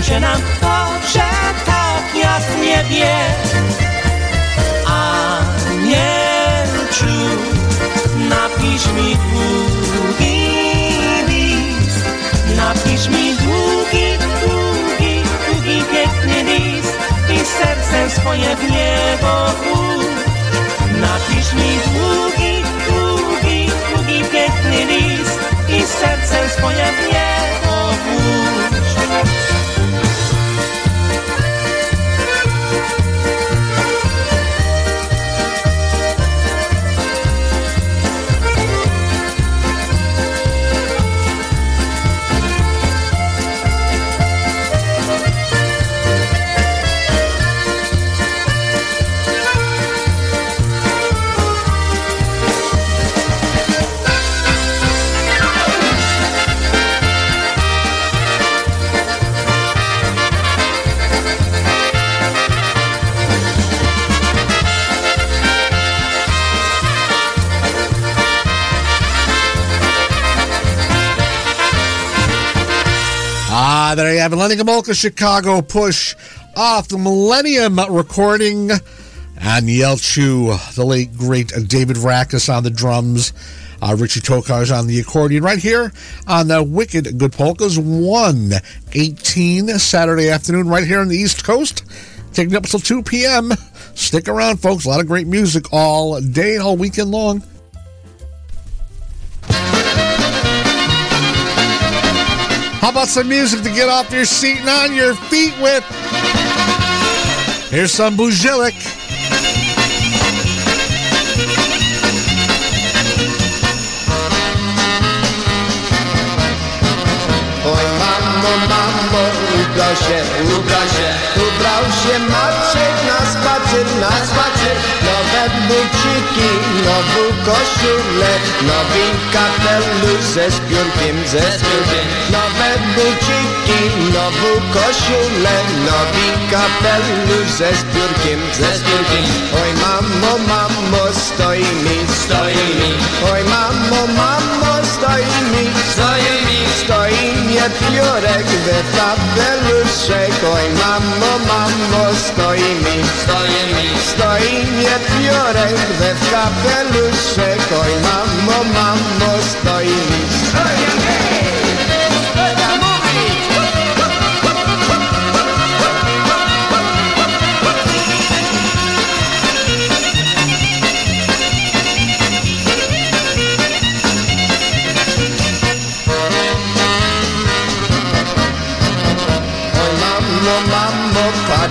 Będzie nam dobrze tak jasnie wie. Anielciu, napisz mi długi list, napisz mi długi, długi, długi, piękny list i serce swoje w niebo. Napisz mi długi, długi, długi, piękny list i serce swoje w niebo there you have. Lenny Gomulka, Chicago Push off the Millennium recording. And Yelchu, the late great David Rackus on the drums. Uh, Richie Tokars on the accordion right here on the Wicked Good Polkas 118 Saturday afternoon right here on the East Coast. Taking up until 2 p.m. Stick around, folks. A lot of great music all day all weekend long. Some music to get off your seat and on your feet with? Here's some ubrał się, się, ubrał się Maciek na spacer, na spacer. Nowe buciki, koszulę, kapelusz ze spiórkiem, ze spiórkiem bučikina, vuka šulena, vika pelu ze spjurkim, ze spjurkim. Oj mamo, mamo, stoj mi, stoj mi. Oj mamo, mamo, stoj mi, stoj mi. Stojim je pjurek, veta belušek, oj mamo, mamo, stoj mi, stoj mi. Stojim je pjurek, veta belušek, oj mamo, mamo, stoj mi, stoj mi. Oj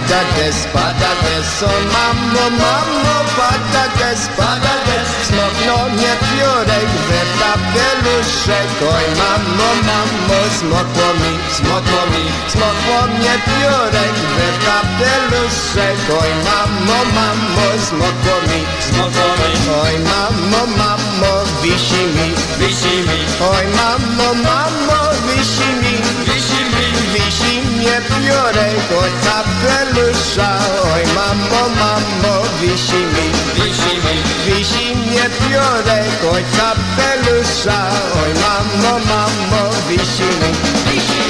pada des, pada des O mamo, mamo, pada des, pada des Smokno mnie piórek we kapeluszek. Oj mamo, mamo, smokło mi, smokło mi. Smokło mnie piórek we kapeluszek. Oj mamo, mamo, smokło mi, smokło mi. Oj mamo, mamo, wisi mi, wisi mi. Oj mamo, mamo, wisi mi, wisi mi Visim je fiore Cosa pelusa Oj mammo mammo Visi mi Visi mi Visim je fiore Cosa pelusa Oj mammo mammo Visi mi Visi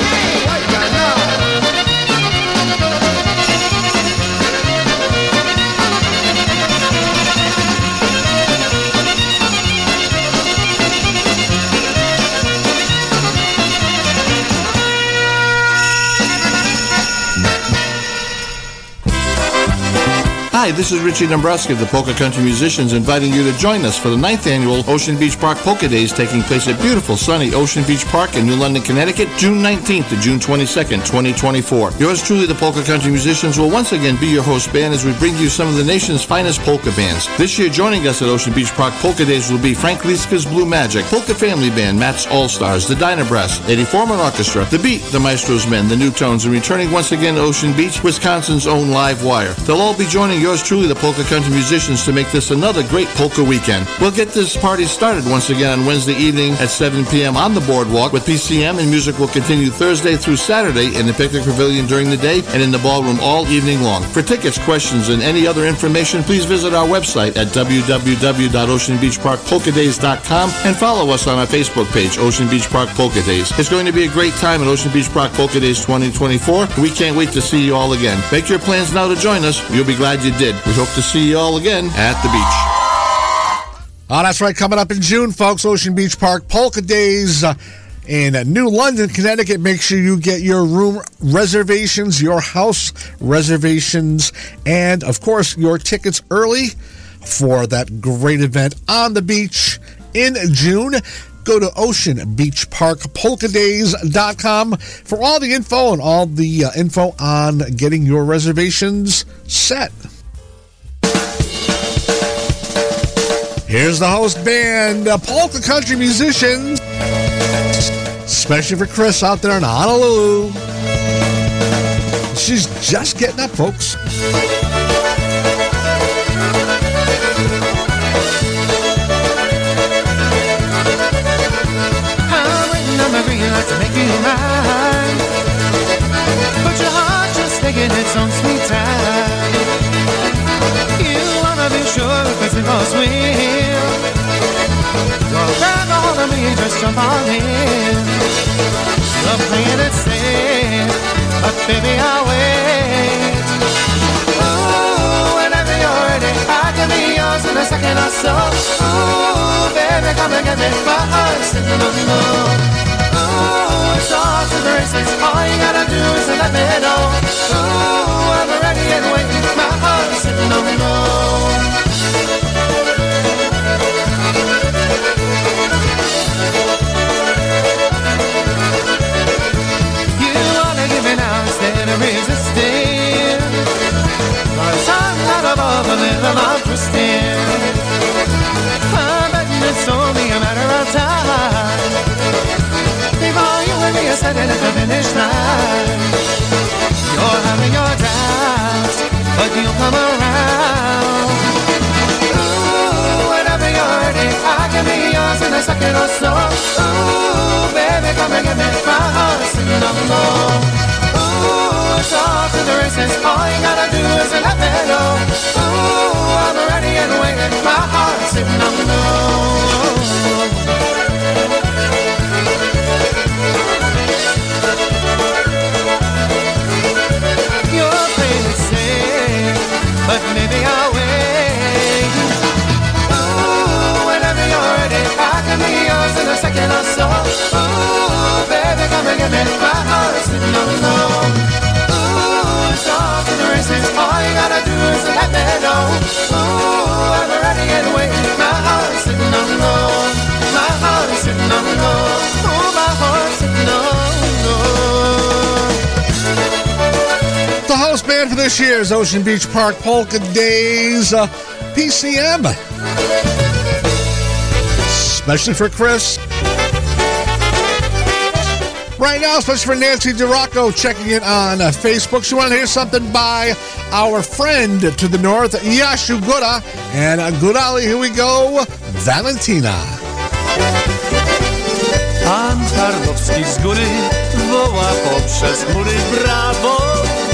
Hi, this is Richie Dombrowski of the Polka Country Musicians inviting you to join us for the ninth annual Ocean Beach Park Polka Days taking place at beautiful sunny Ocean Beach Park in New London, Connecticut, June 19th to June 22nd, 2024. Yours truly, the Polka Country Musicians, will once again be your host band as we bring you some of the nation's finest polka bands. This year, joining us at Ocean Beach Park Polka Days will be Frank Liszka's Blue Magic, Polka Family Band, Matt's All Stars, the Dyna Brass, Eddie Forman Orchestra, The Beat, the Maestro's Men, the New Tones, and returning once again to Ocean Beach, Wisconsin's own Live Wire. They'll all be joining yours truly, the Polka Country Musicians, to make this another great polka weekend. We'll get this party started once again on Wednesday evening at 7 p.m. on the boardwalk with PCM, and music will continue Thursday through Saturday in the picnic pavilion during the day and in the ballroom all evening long. For tickets, questions, and any other information, please visit our website at www.oceanbeachparkpolkadays.com and follow us on our Facebook page, Ocean Beach Park Polka Days. It's going to be a great time at Ocean Beach Park Polka Days 2024. We can't wait to see you all again. Make your plans now to join us. You'll be glad you did. We hope to see you all again at the beach. Oh, that's right. Coming up in June, folks, Ocean Beach Park Polka Days uh, in New London, Connecticut. Make sure you get your room reservations, your house reservations, and, of course, your tickets early for that great event on the beach in June. Go to oceanbeachparkpolkadays.com for all the info and all the uh, info on getting your reservations set. Here's the host band, uh, Polka Country Musicians, especially for Chris out there in Honolulu. She's just getting up, folks. Waiting on my green light to make you mine. They're gonna be just a party. The plan is safe, but baby, I'll wait. Ooh, whenever you're ready, I can be yours in a second or so. Ooh, baby, come and get me for us in the moon. Ooh, it's all to the races. All you gotta do is let me know. Ooh, I'm ready and waiting. My heart's in the moon. I'm not above a little of twisting. I'm betting it's only a matter of time. Before you and me are sitting at the finish line. You're having your doubts, but you'll come around. Ooh, whatever you're hurting, I can be yours in a second or so. Ooh, baby, come and give me my heart low. Ooh, it's off to the races. All you gotta do is let me know. Ooh, I'm ready and waiting. My heart sitting on low. You're playing it safe, but maybe I'll wait. Ooh, whenever you're ready, I can be yours in a second or so. Ooh, baby, come and give me my heart sitting on low. The. All you gotta do is let me know. Ooh, I'm ready. My sitting on low. My sitting on. The host band for this year's Ocean Beach Park Polka Days uh, PCM. Especially for Chris. Right now, especially for Nancy DeRocco checking it on uh, Facebook. She wanted to hear something by our friend to the north, Yashu Gura. And uh, Gurali, here we go, Valentina. Pan Tarnowski z góry woła poprzez chmury brawo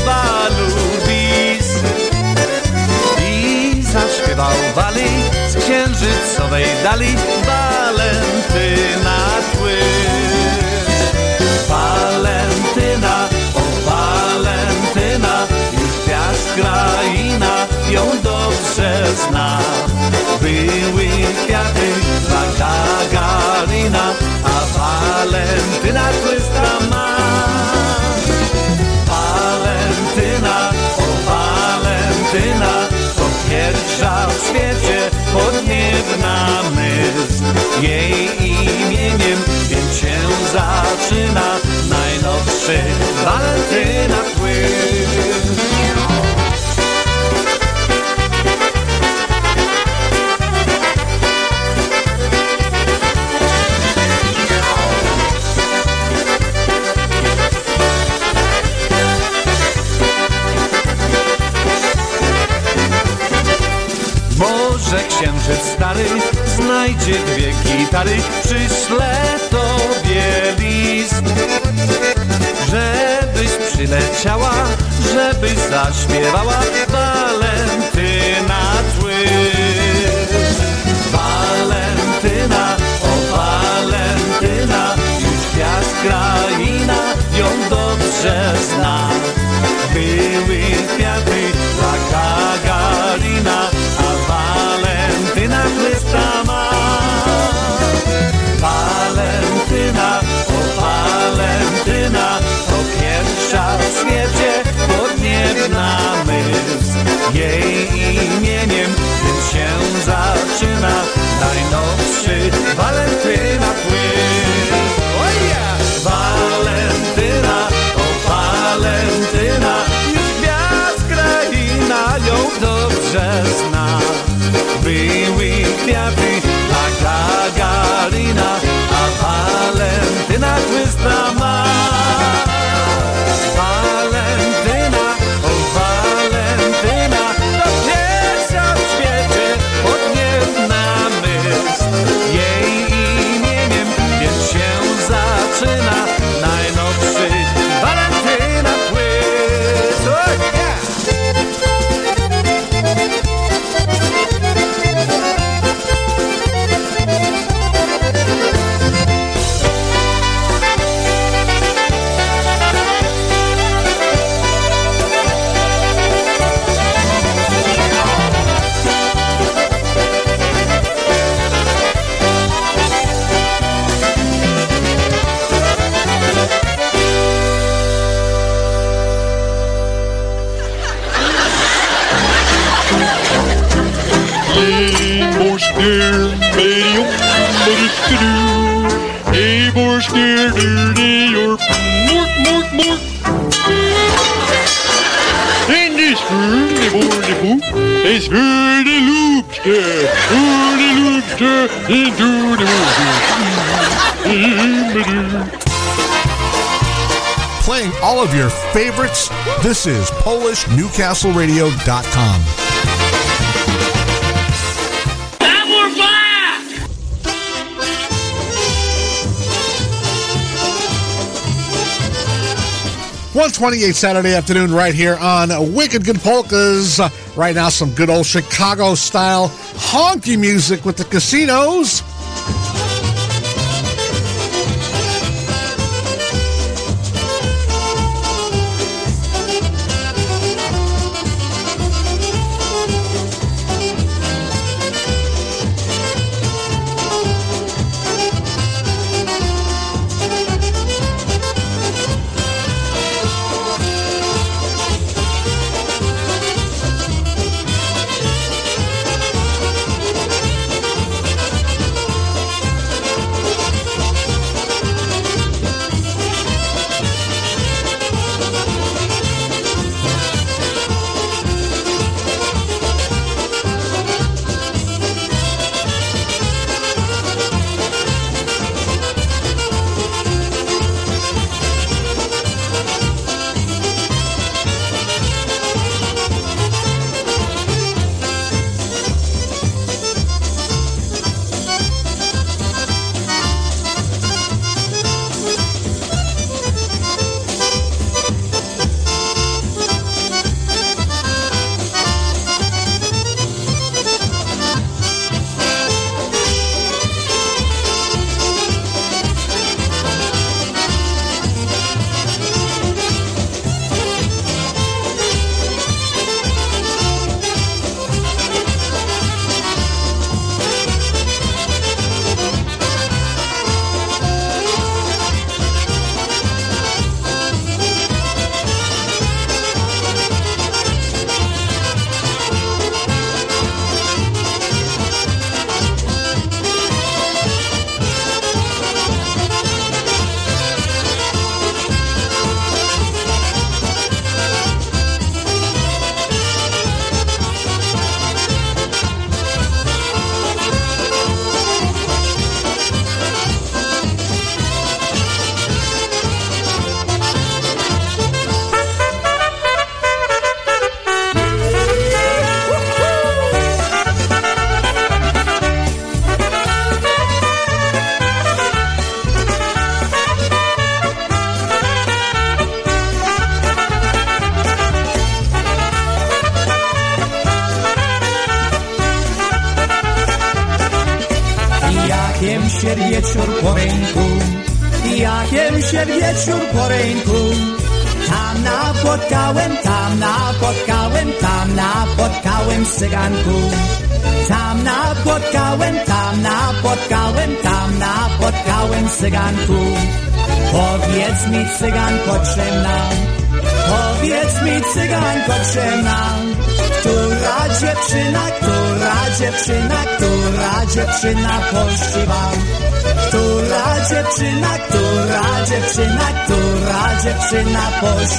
Balubis i zaśpiewał wali z księżycowej dali Walentyna dobrze zna były kwiaty dla Gagarina, a Walentyna tryska ma. Walentyna, o Walentyna, to pierwsza w świecie podniebna myśl. Jej imieniem więc się zaczyna najnowszy Walentyna wrestleradio.com. One twenty-eight Saturday afternoon, right here on Wicked Good Polkas. Right now, some good old Chicago style honky music with the casinos.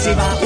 是吧？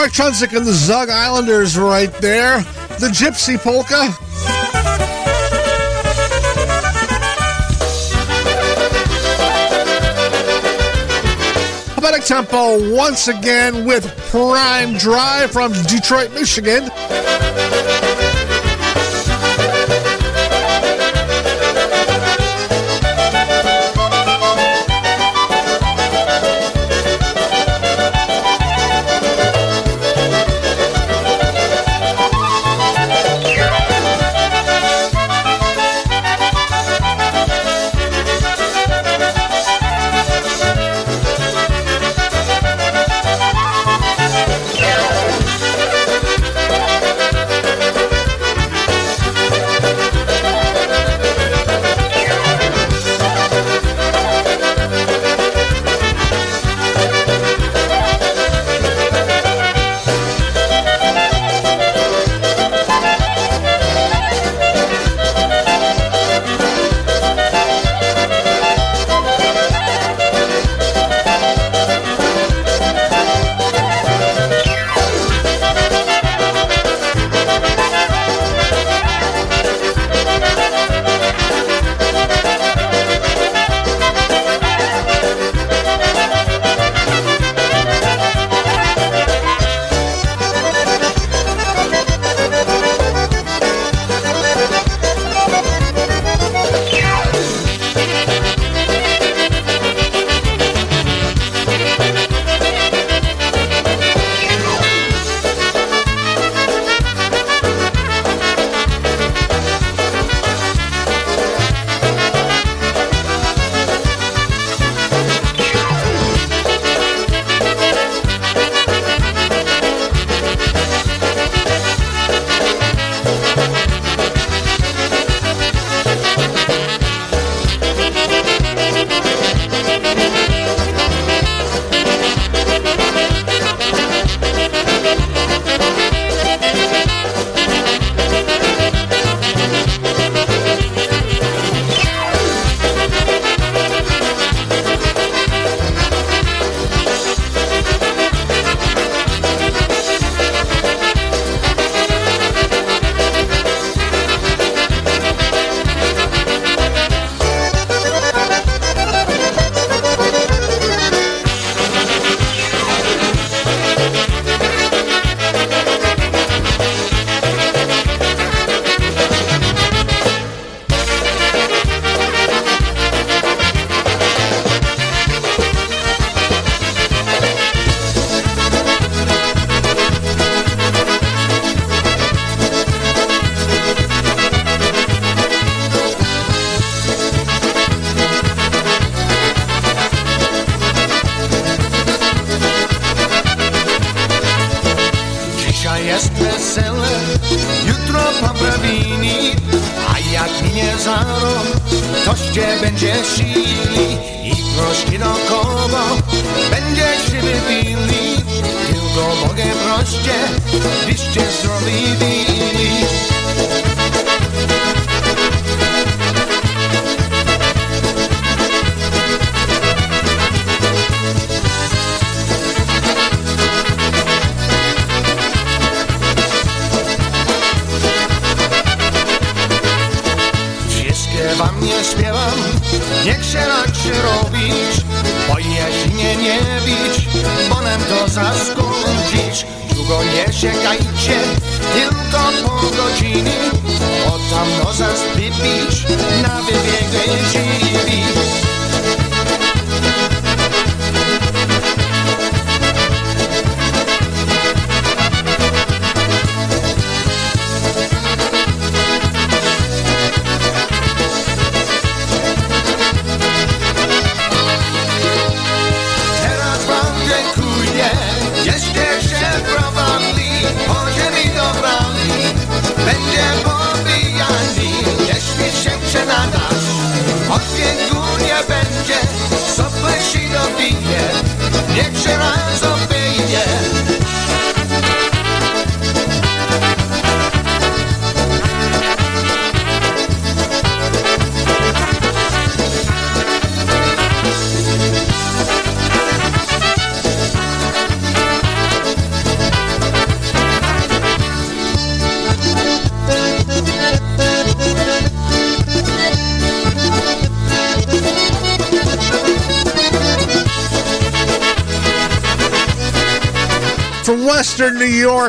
Mark Trunzik and the Zug Islanders right there. The Gypsy Polka. Hypnotic Tempo once again with Prime Drive from Detroit, Michigan.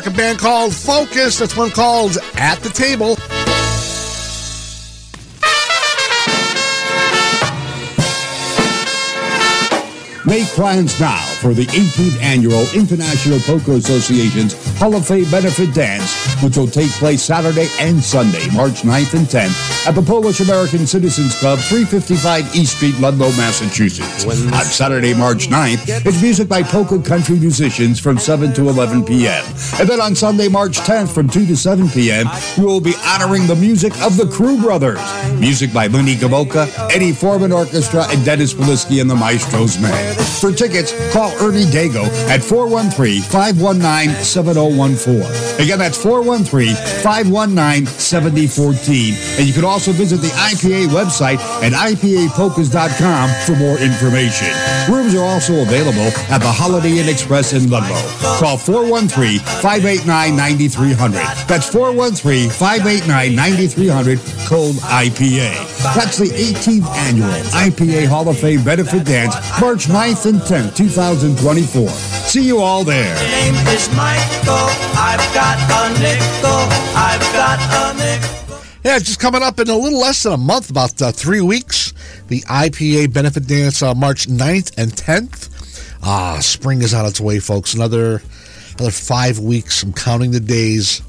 New York, a band called Focus. That's one called At the Table. Make plans now for the 18th Annual International Polka Association's Hall of Fame Benefit Dance, which will take place Saturday and Sunday, March 9th and 10th, at the Polish American Citizens Club, 355 East Street, Ludlow, Massachusetts. On Saturday, March 9th, it's music by polka country musicians from 7 to 11 p.m. And then on Sunday, March 10th, from 2 to 7 p.m., we will be honoring the music of the Crew Brothers. Music by Lenny Gomulka, Eddie Forman Orchestra, and Dennis Polisky and the Maestros Band. For tickets, call Ernie Dago at 413-519-7014. Again, that's 413-519-7014. And you can also visit the IPA website at IPApolkas.com for more information. Rooms are also available at the Holiday Inn Express in Ludlow. Call 413-589-9300. That's 413-589-9300, code IPA. That's the 18th annual IPA Hall of Fame benefit dance, March 9th and 10th, 2024. See you all there. name is Michael. I've got a nickel. I've got a nickel. Yeah, it's just coming up in a little less than a month, about uh, three weeks. The IPA benefit dance, uh, March 9th and 10th. Ah, spring is on its way, folks. Another another five weeks. I'm counting the days.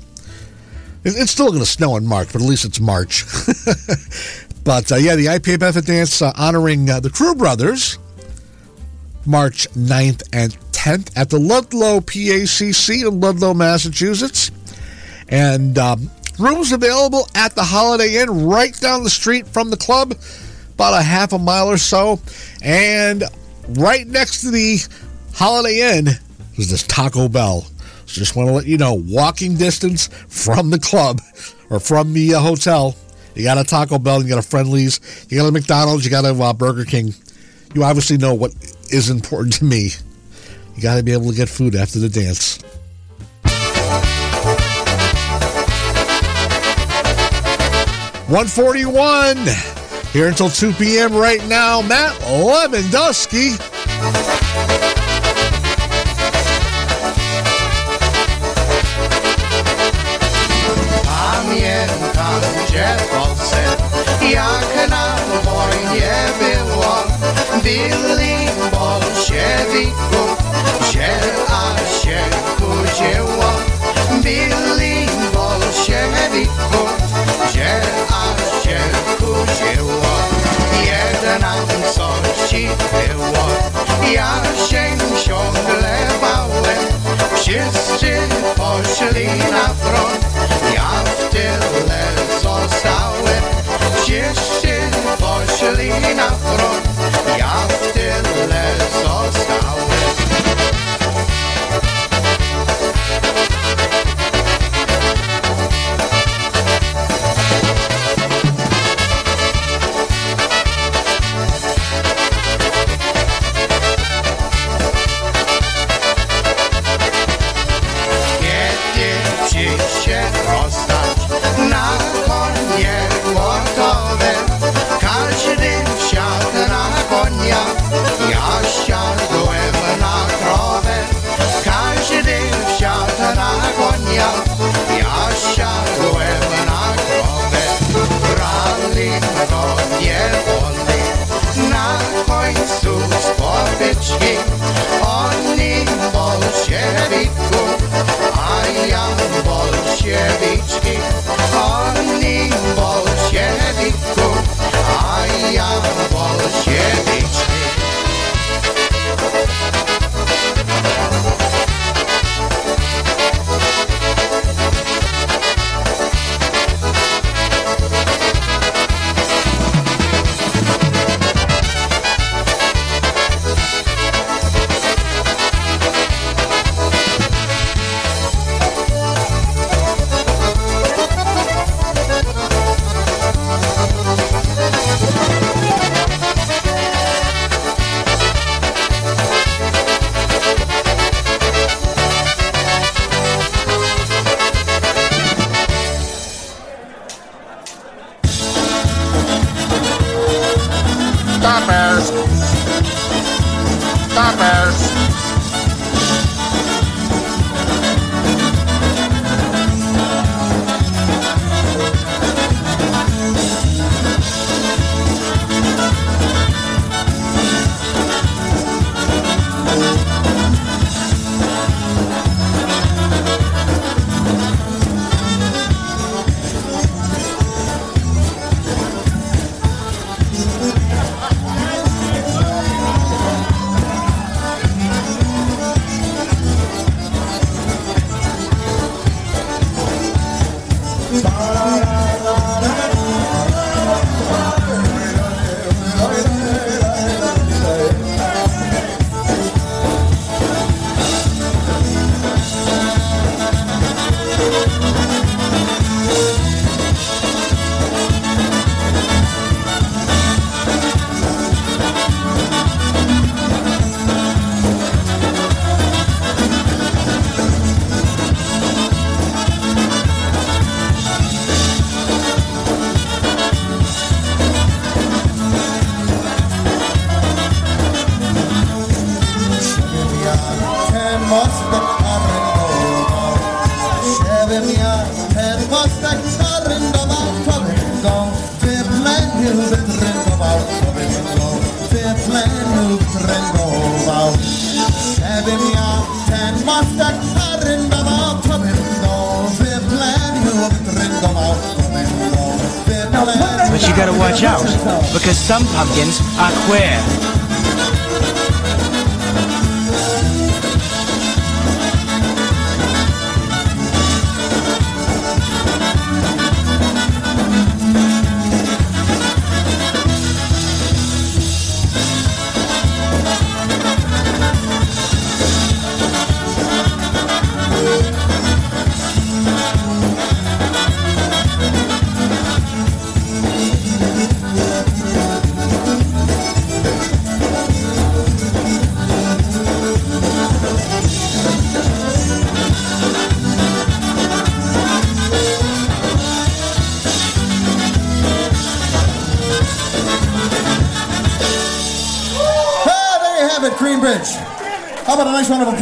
It's still going to snow in March, but at least it's March. but uh, yeah, the IPA benefit dance uh, honoring uh, the Crew Brothers, March 9th and 10th at the Ludlow PACC in Ludlow, Massachusetts. And um, rooms available at the Holiday Inn right down the street from the club, about a half a mile or so. And right next to the Holiday Inn is this Taco Bell. So just want to let you know, walking distance from the club or from the uh, hotel, you got a Taco Bell, you got a Friendly's, you got a McDonald's, you got a uh, Burger King. You obviously know what is important to me. You got to be able to get food after the dance. One forty-one here until two p.m. right now. Matt Lewandowski. Jak na wojnie było, byli bolszewików, że aż się kudziło. Byli bolszewików, że aż się kudziło. Jedna coś ci było, ja się ciągle wszyscy poszli na front, ja w tyle zostałem. Wszyscy poszli na front, ja w tyle zostałem. Bolszewików, a ja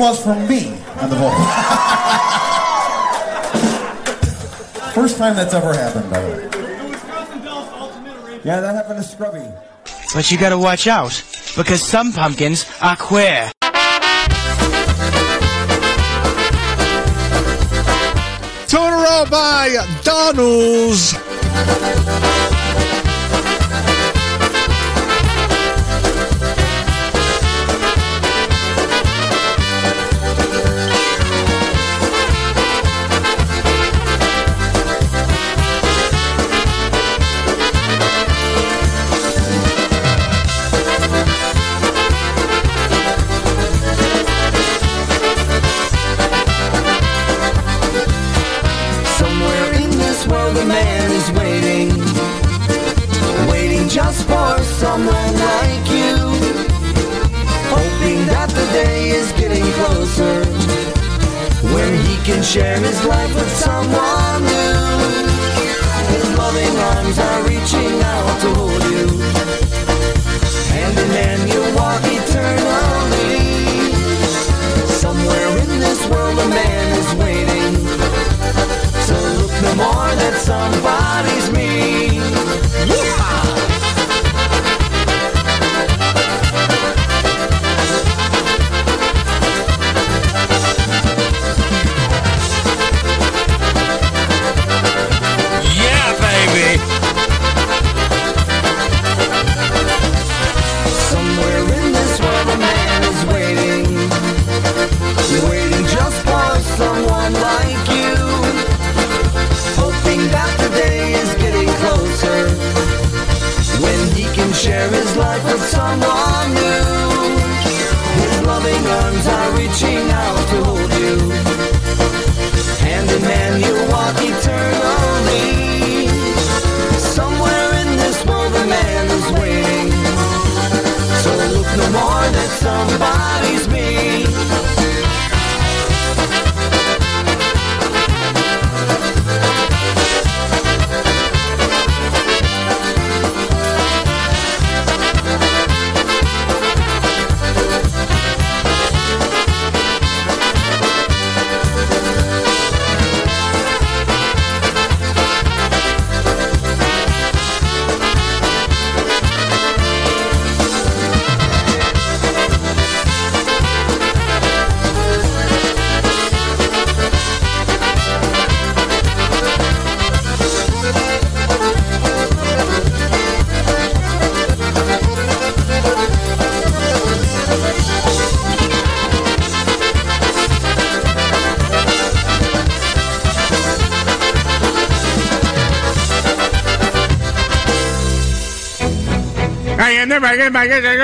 applause from me on the vocals. First time that's ever happened, by the way. Yeah, that happened to Scrubby. But you gotta watch out, because some pumpkins are queer. Totoro by Donalds.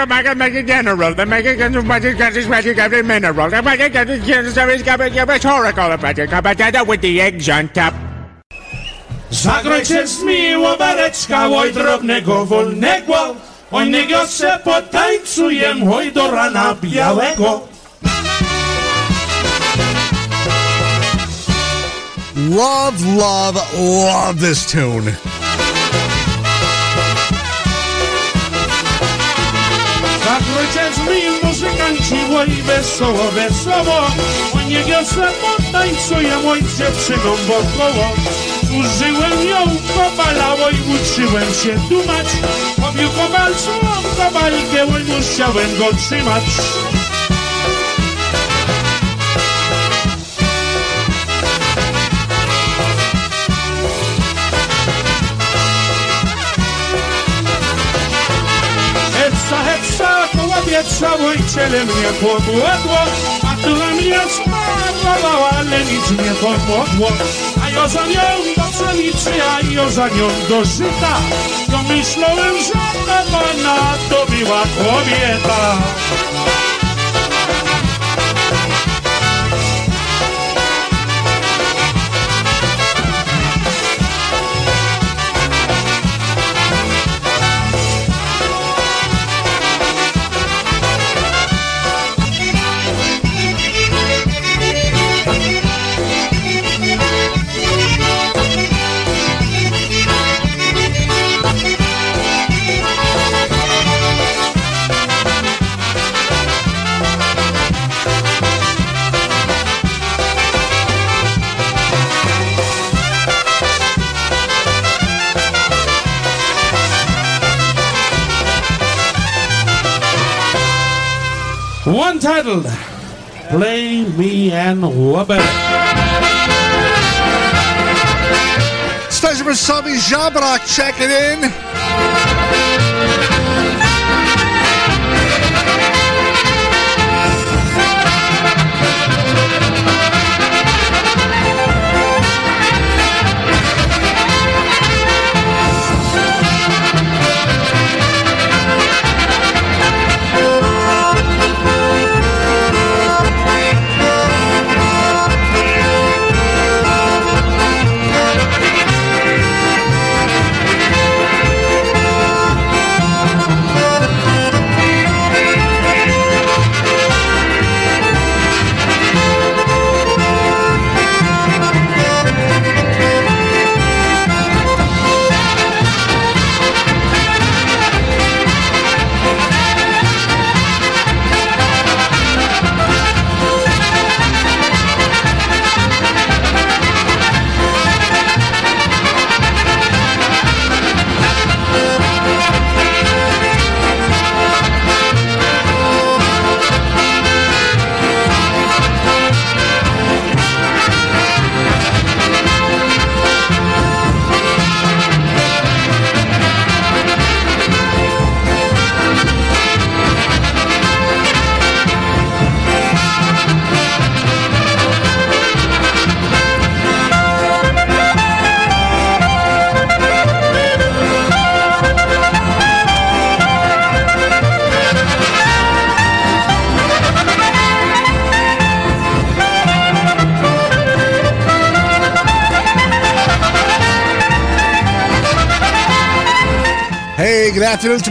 Make it make it make it general. The make it get to magic get this magic get mineral. The make it get this get this get it get rhetorical magic. Potato with the eggs on top. Zagraj się z miło bereczka, oj drobnego wolnego, oj niego se potańcujem, oj do rana białego. Love, love, love this tune. Tak ojciec mi muzykan ciło i wesoło, wesoło. O niego samo tańcuję moj dziewczyną wokoło Użyłem ją, kopalało i uczyłem się dumać. Pobił kowalcą, kowal dzieło i musiałem go trzymać. Wietrza, oj ciele mnie podładło, a tyle mnie smarowało, ale nic nie pomogło. A ja za nią do pszenicy, a ja za nią do żyta, to myślałem, że ta pana to była kobieta. One titled Play Me and. Special for Sami Jabrak checking in.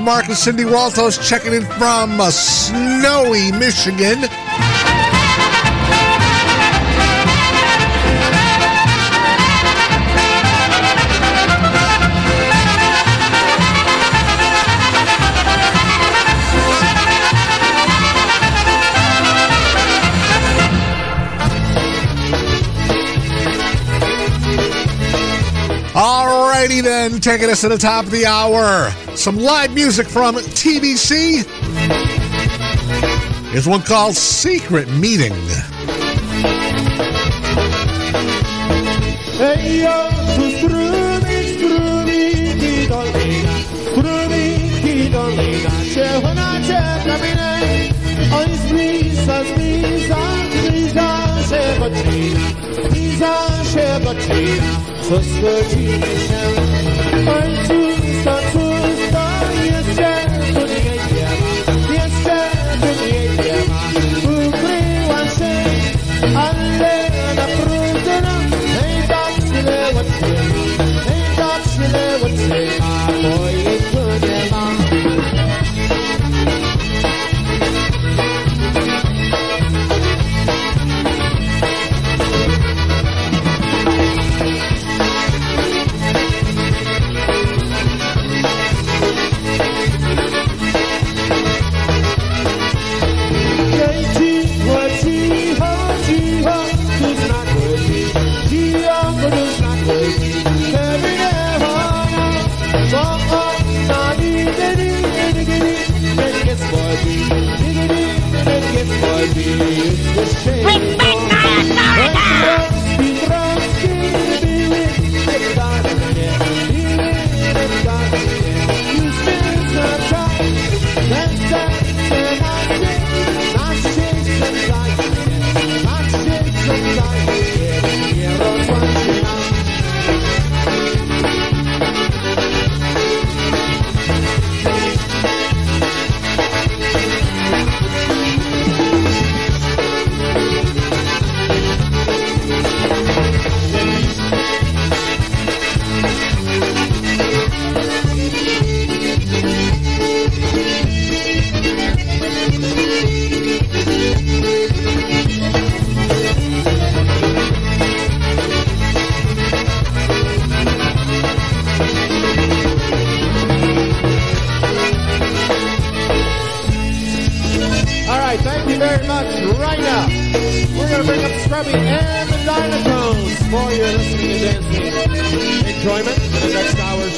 Mark and Cindy Waltos checking in from uh, snowy Michigan. Then, taking us to the top of the hour. Some live music from TBC. Here's one called Secret Meeting. Ej, yo, godziny się.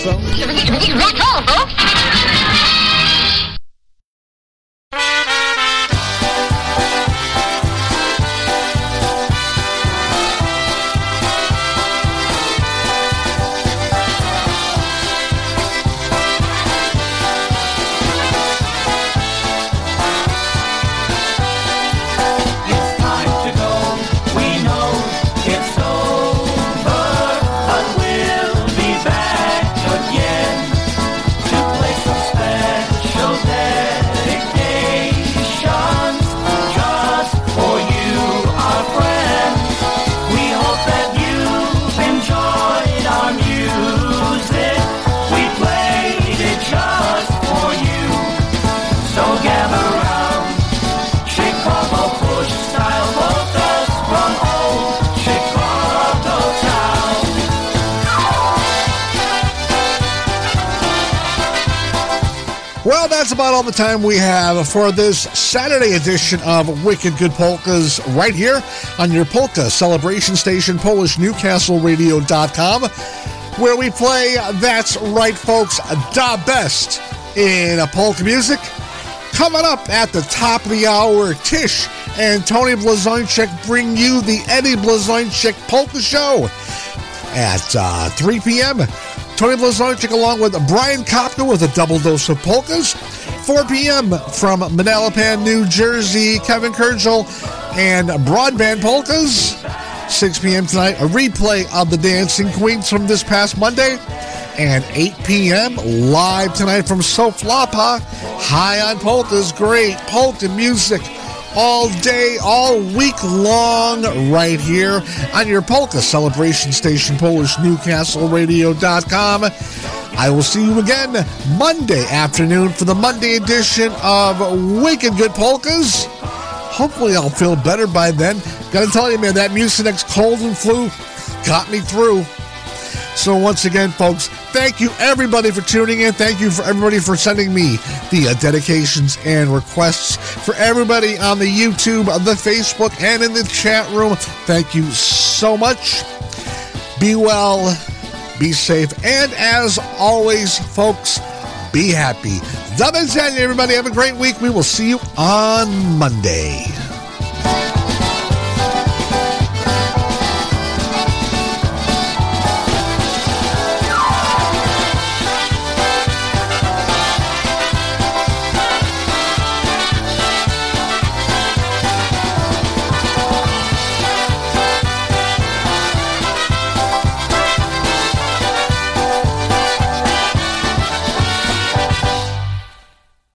Next time we have for this Saturday edition of Wicked Good Polkas right here on your polka celebration station, PolishNewcastleRadio.com, where we play, that's right, folks, the best in polka music. Coming up at the top of the hour, Tish and Tony Blazonczyk bring you the Eddie Blazonczyk Polka Show at uh, 3 p.m. Tony Blazonczyk along with Brian Kopka with a double dose of polkas. 4 p.m. from Manalapan, New Jersey, Kevin Kurgel and Broadband Polkas. 6 p.m. tonight, a replay of the Dancing Queens from this past Monday. And 8 p.m. live tonight from Soflapa. High on polkas, great polka music all day, all week long, right here on your polka celebration station, PolishNewcastleRadio.com. I will see you again Monday afternoon for the Monday edition of Wicked Good Polkas. Hopefully, I'll feel better by then. Gotta tell you, man, that Mucinex cold and flu got me through. So once again, folks, thank you everybody for tuning in. Thank you for everybody for sending me the uh, dedications and requests. For everybody on the YouTube, the Facebook, and in the chat room, thank you so much. Be well, be safe, and as always, folks, be happy. Dub and everybody. Have a great week. We will see you on Monday.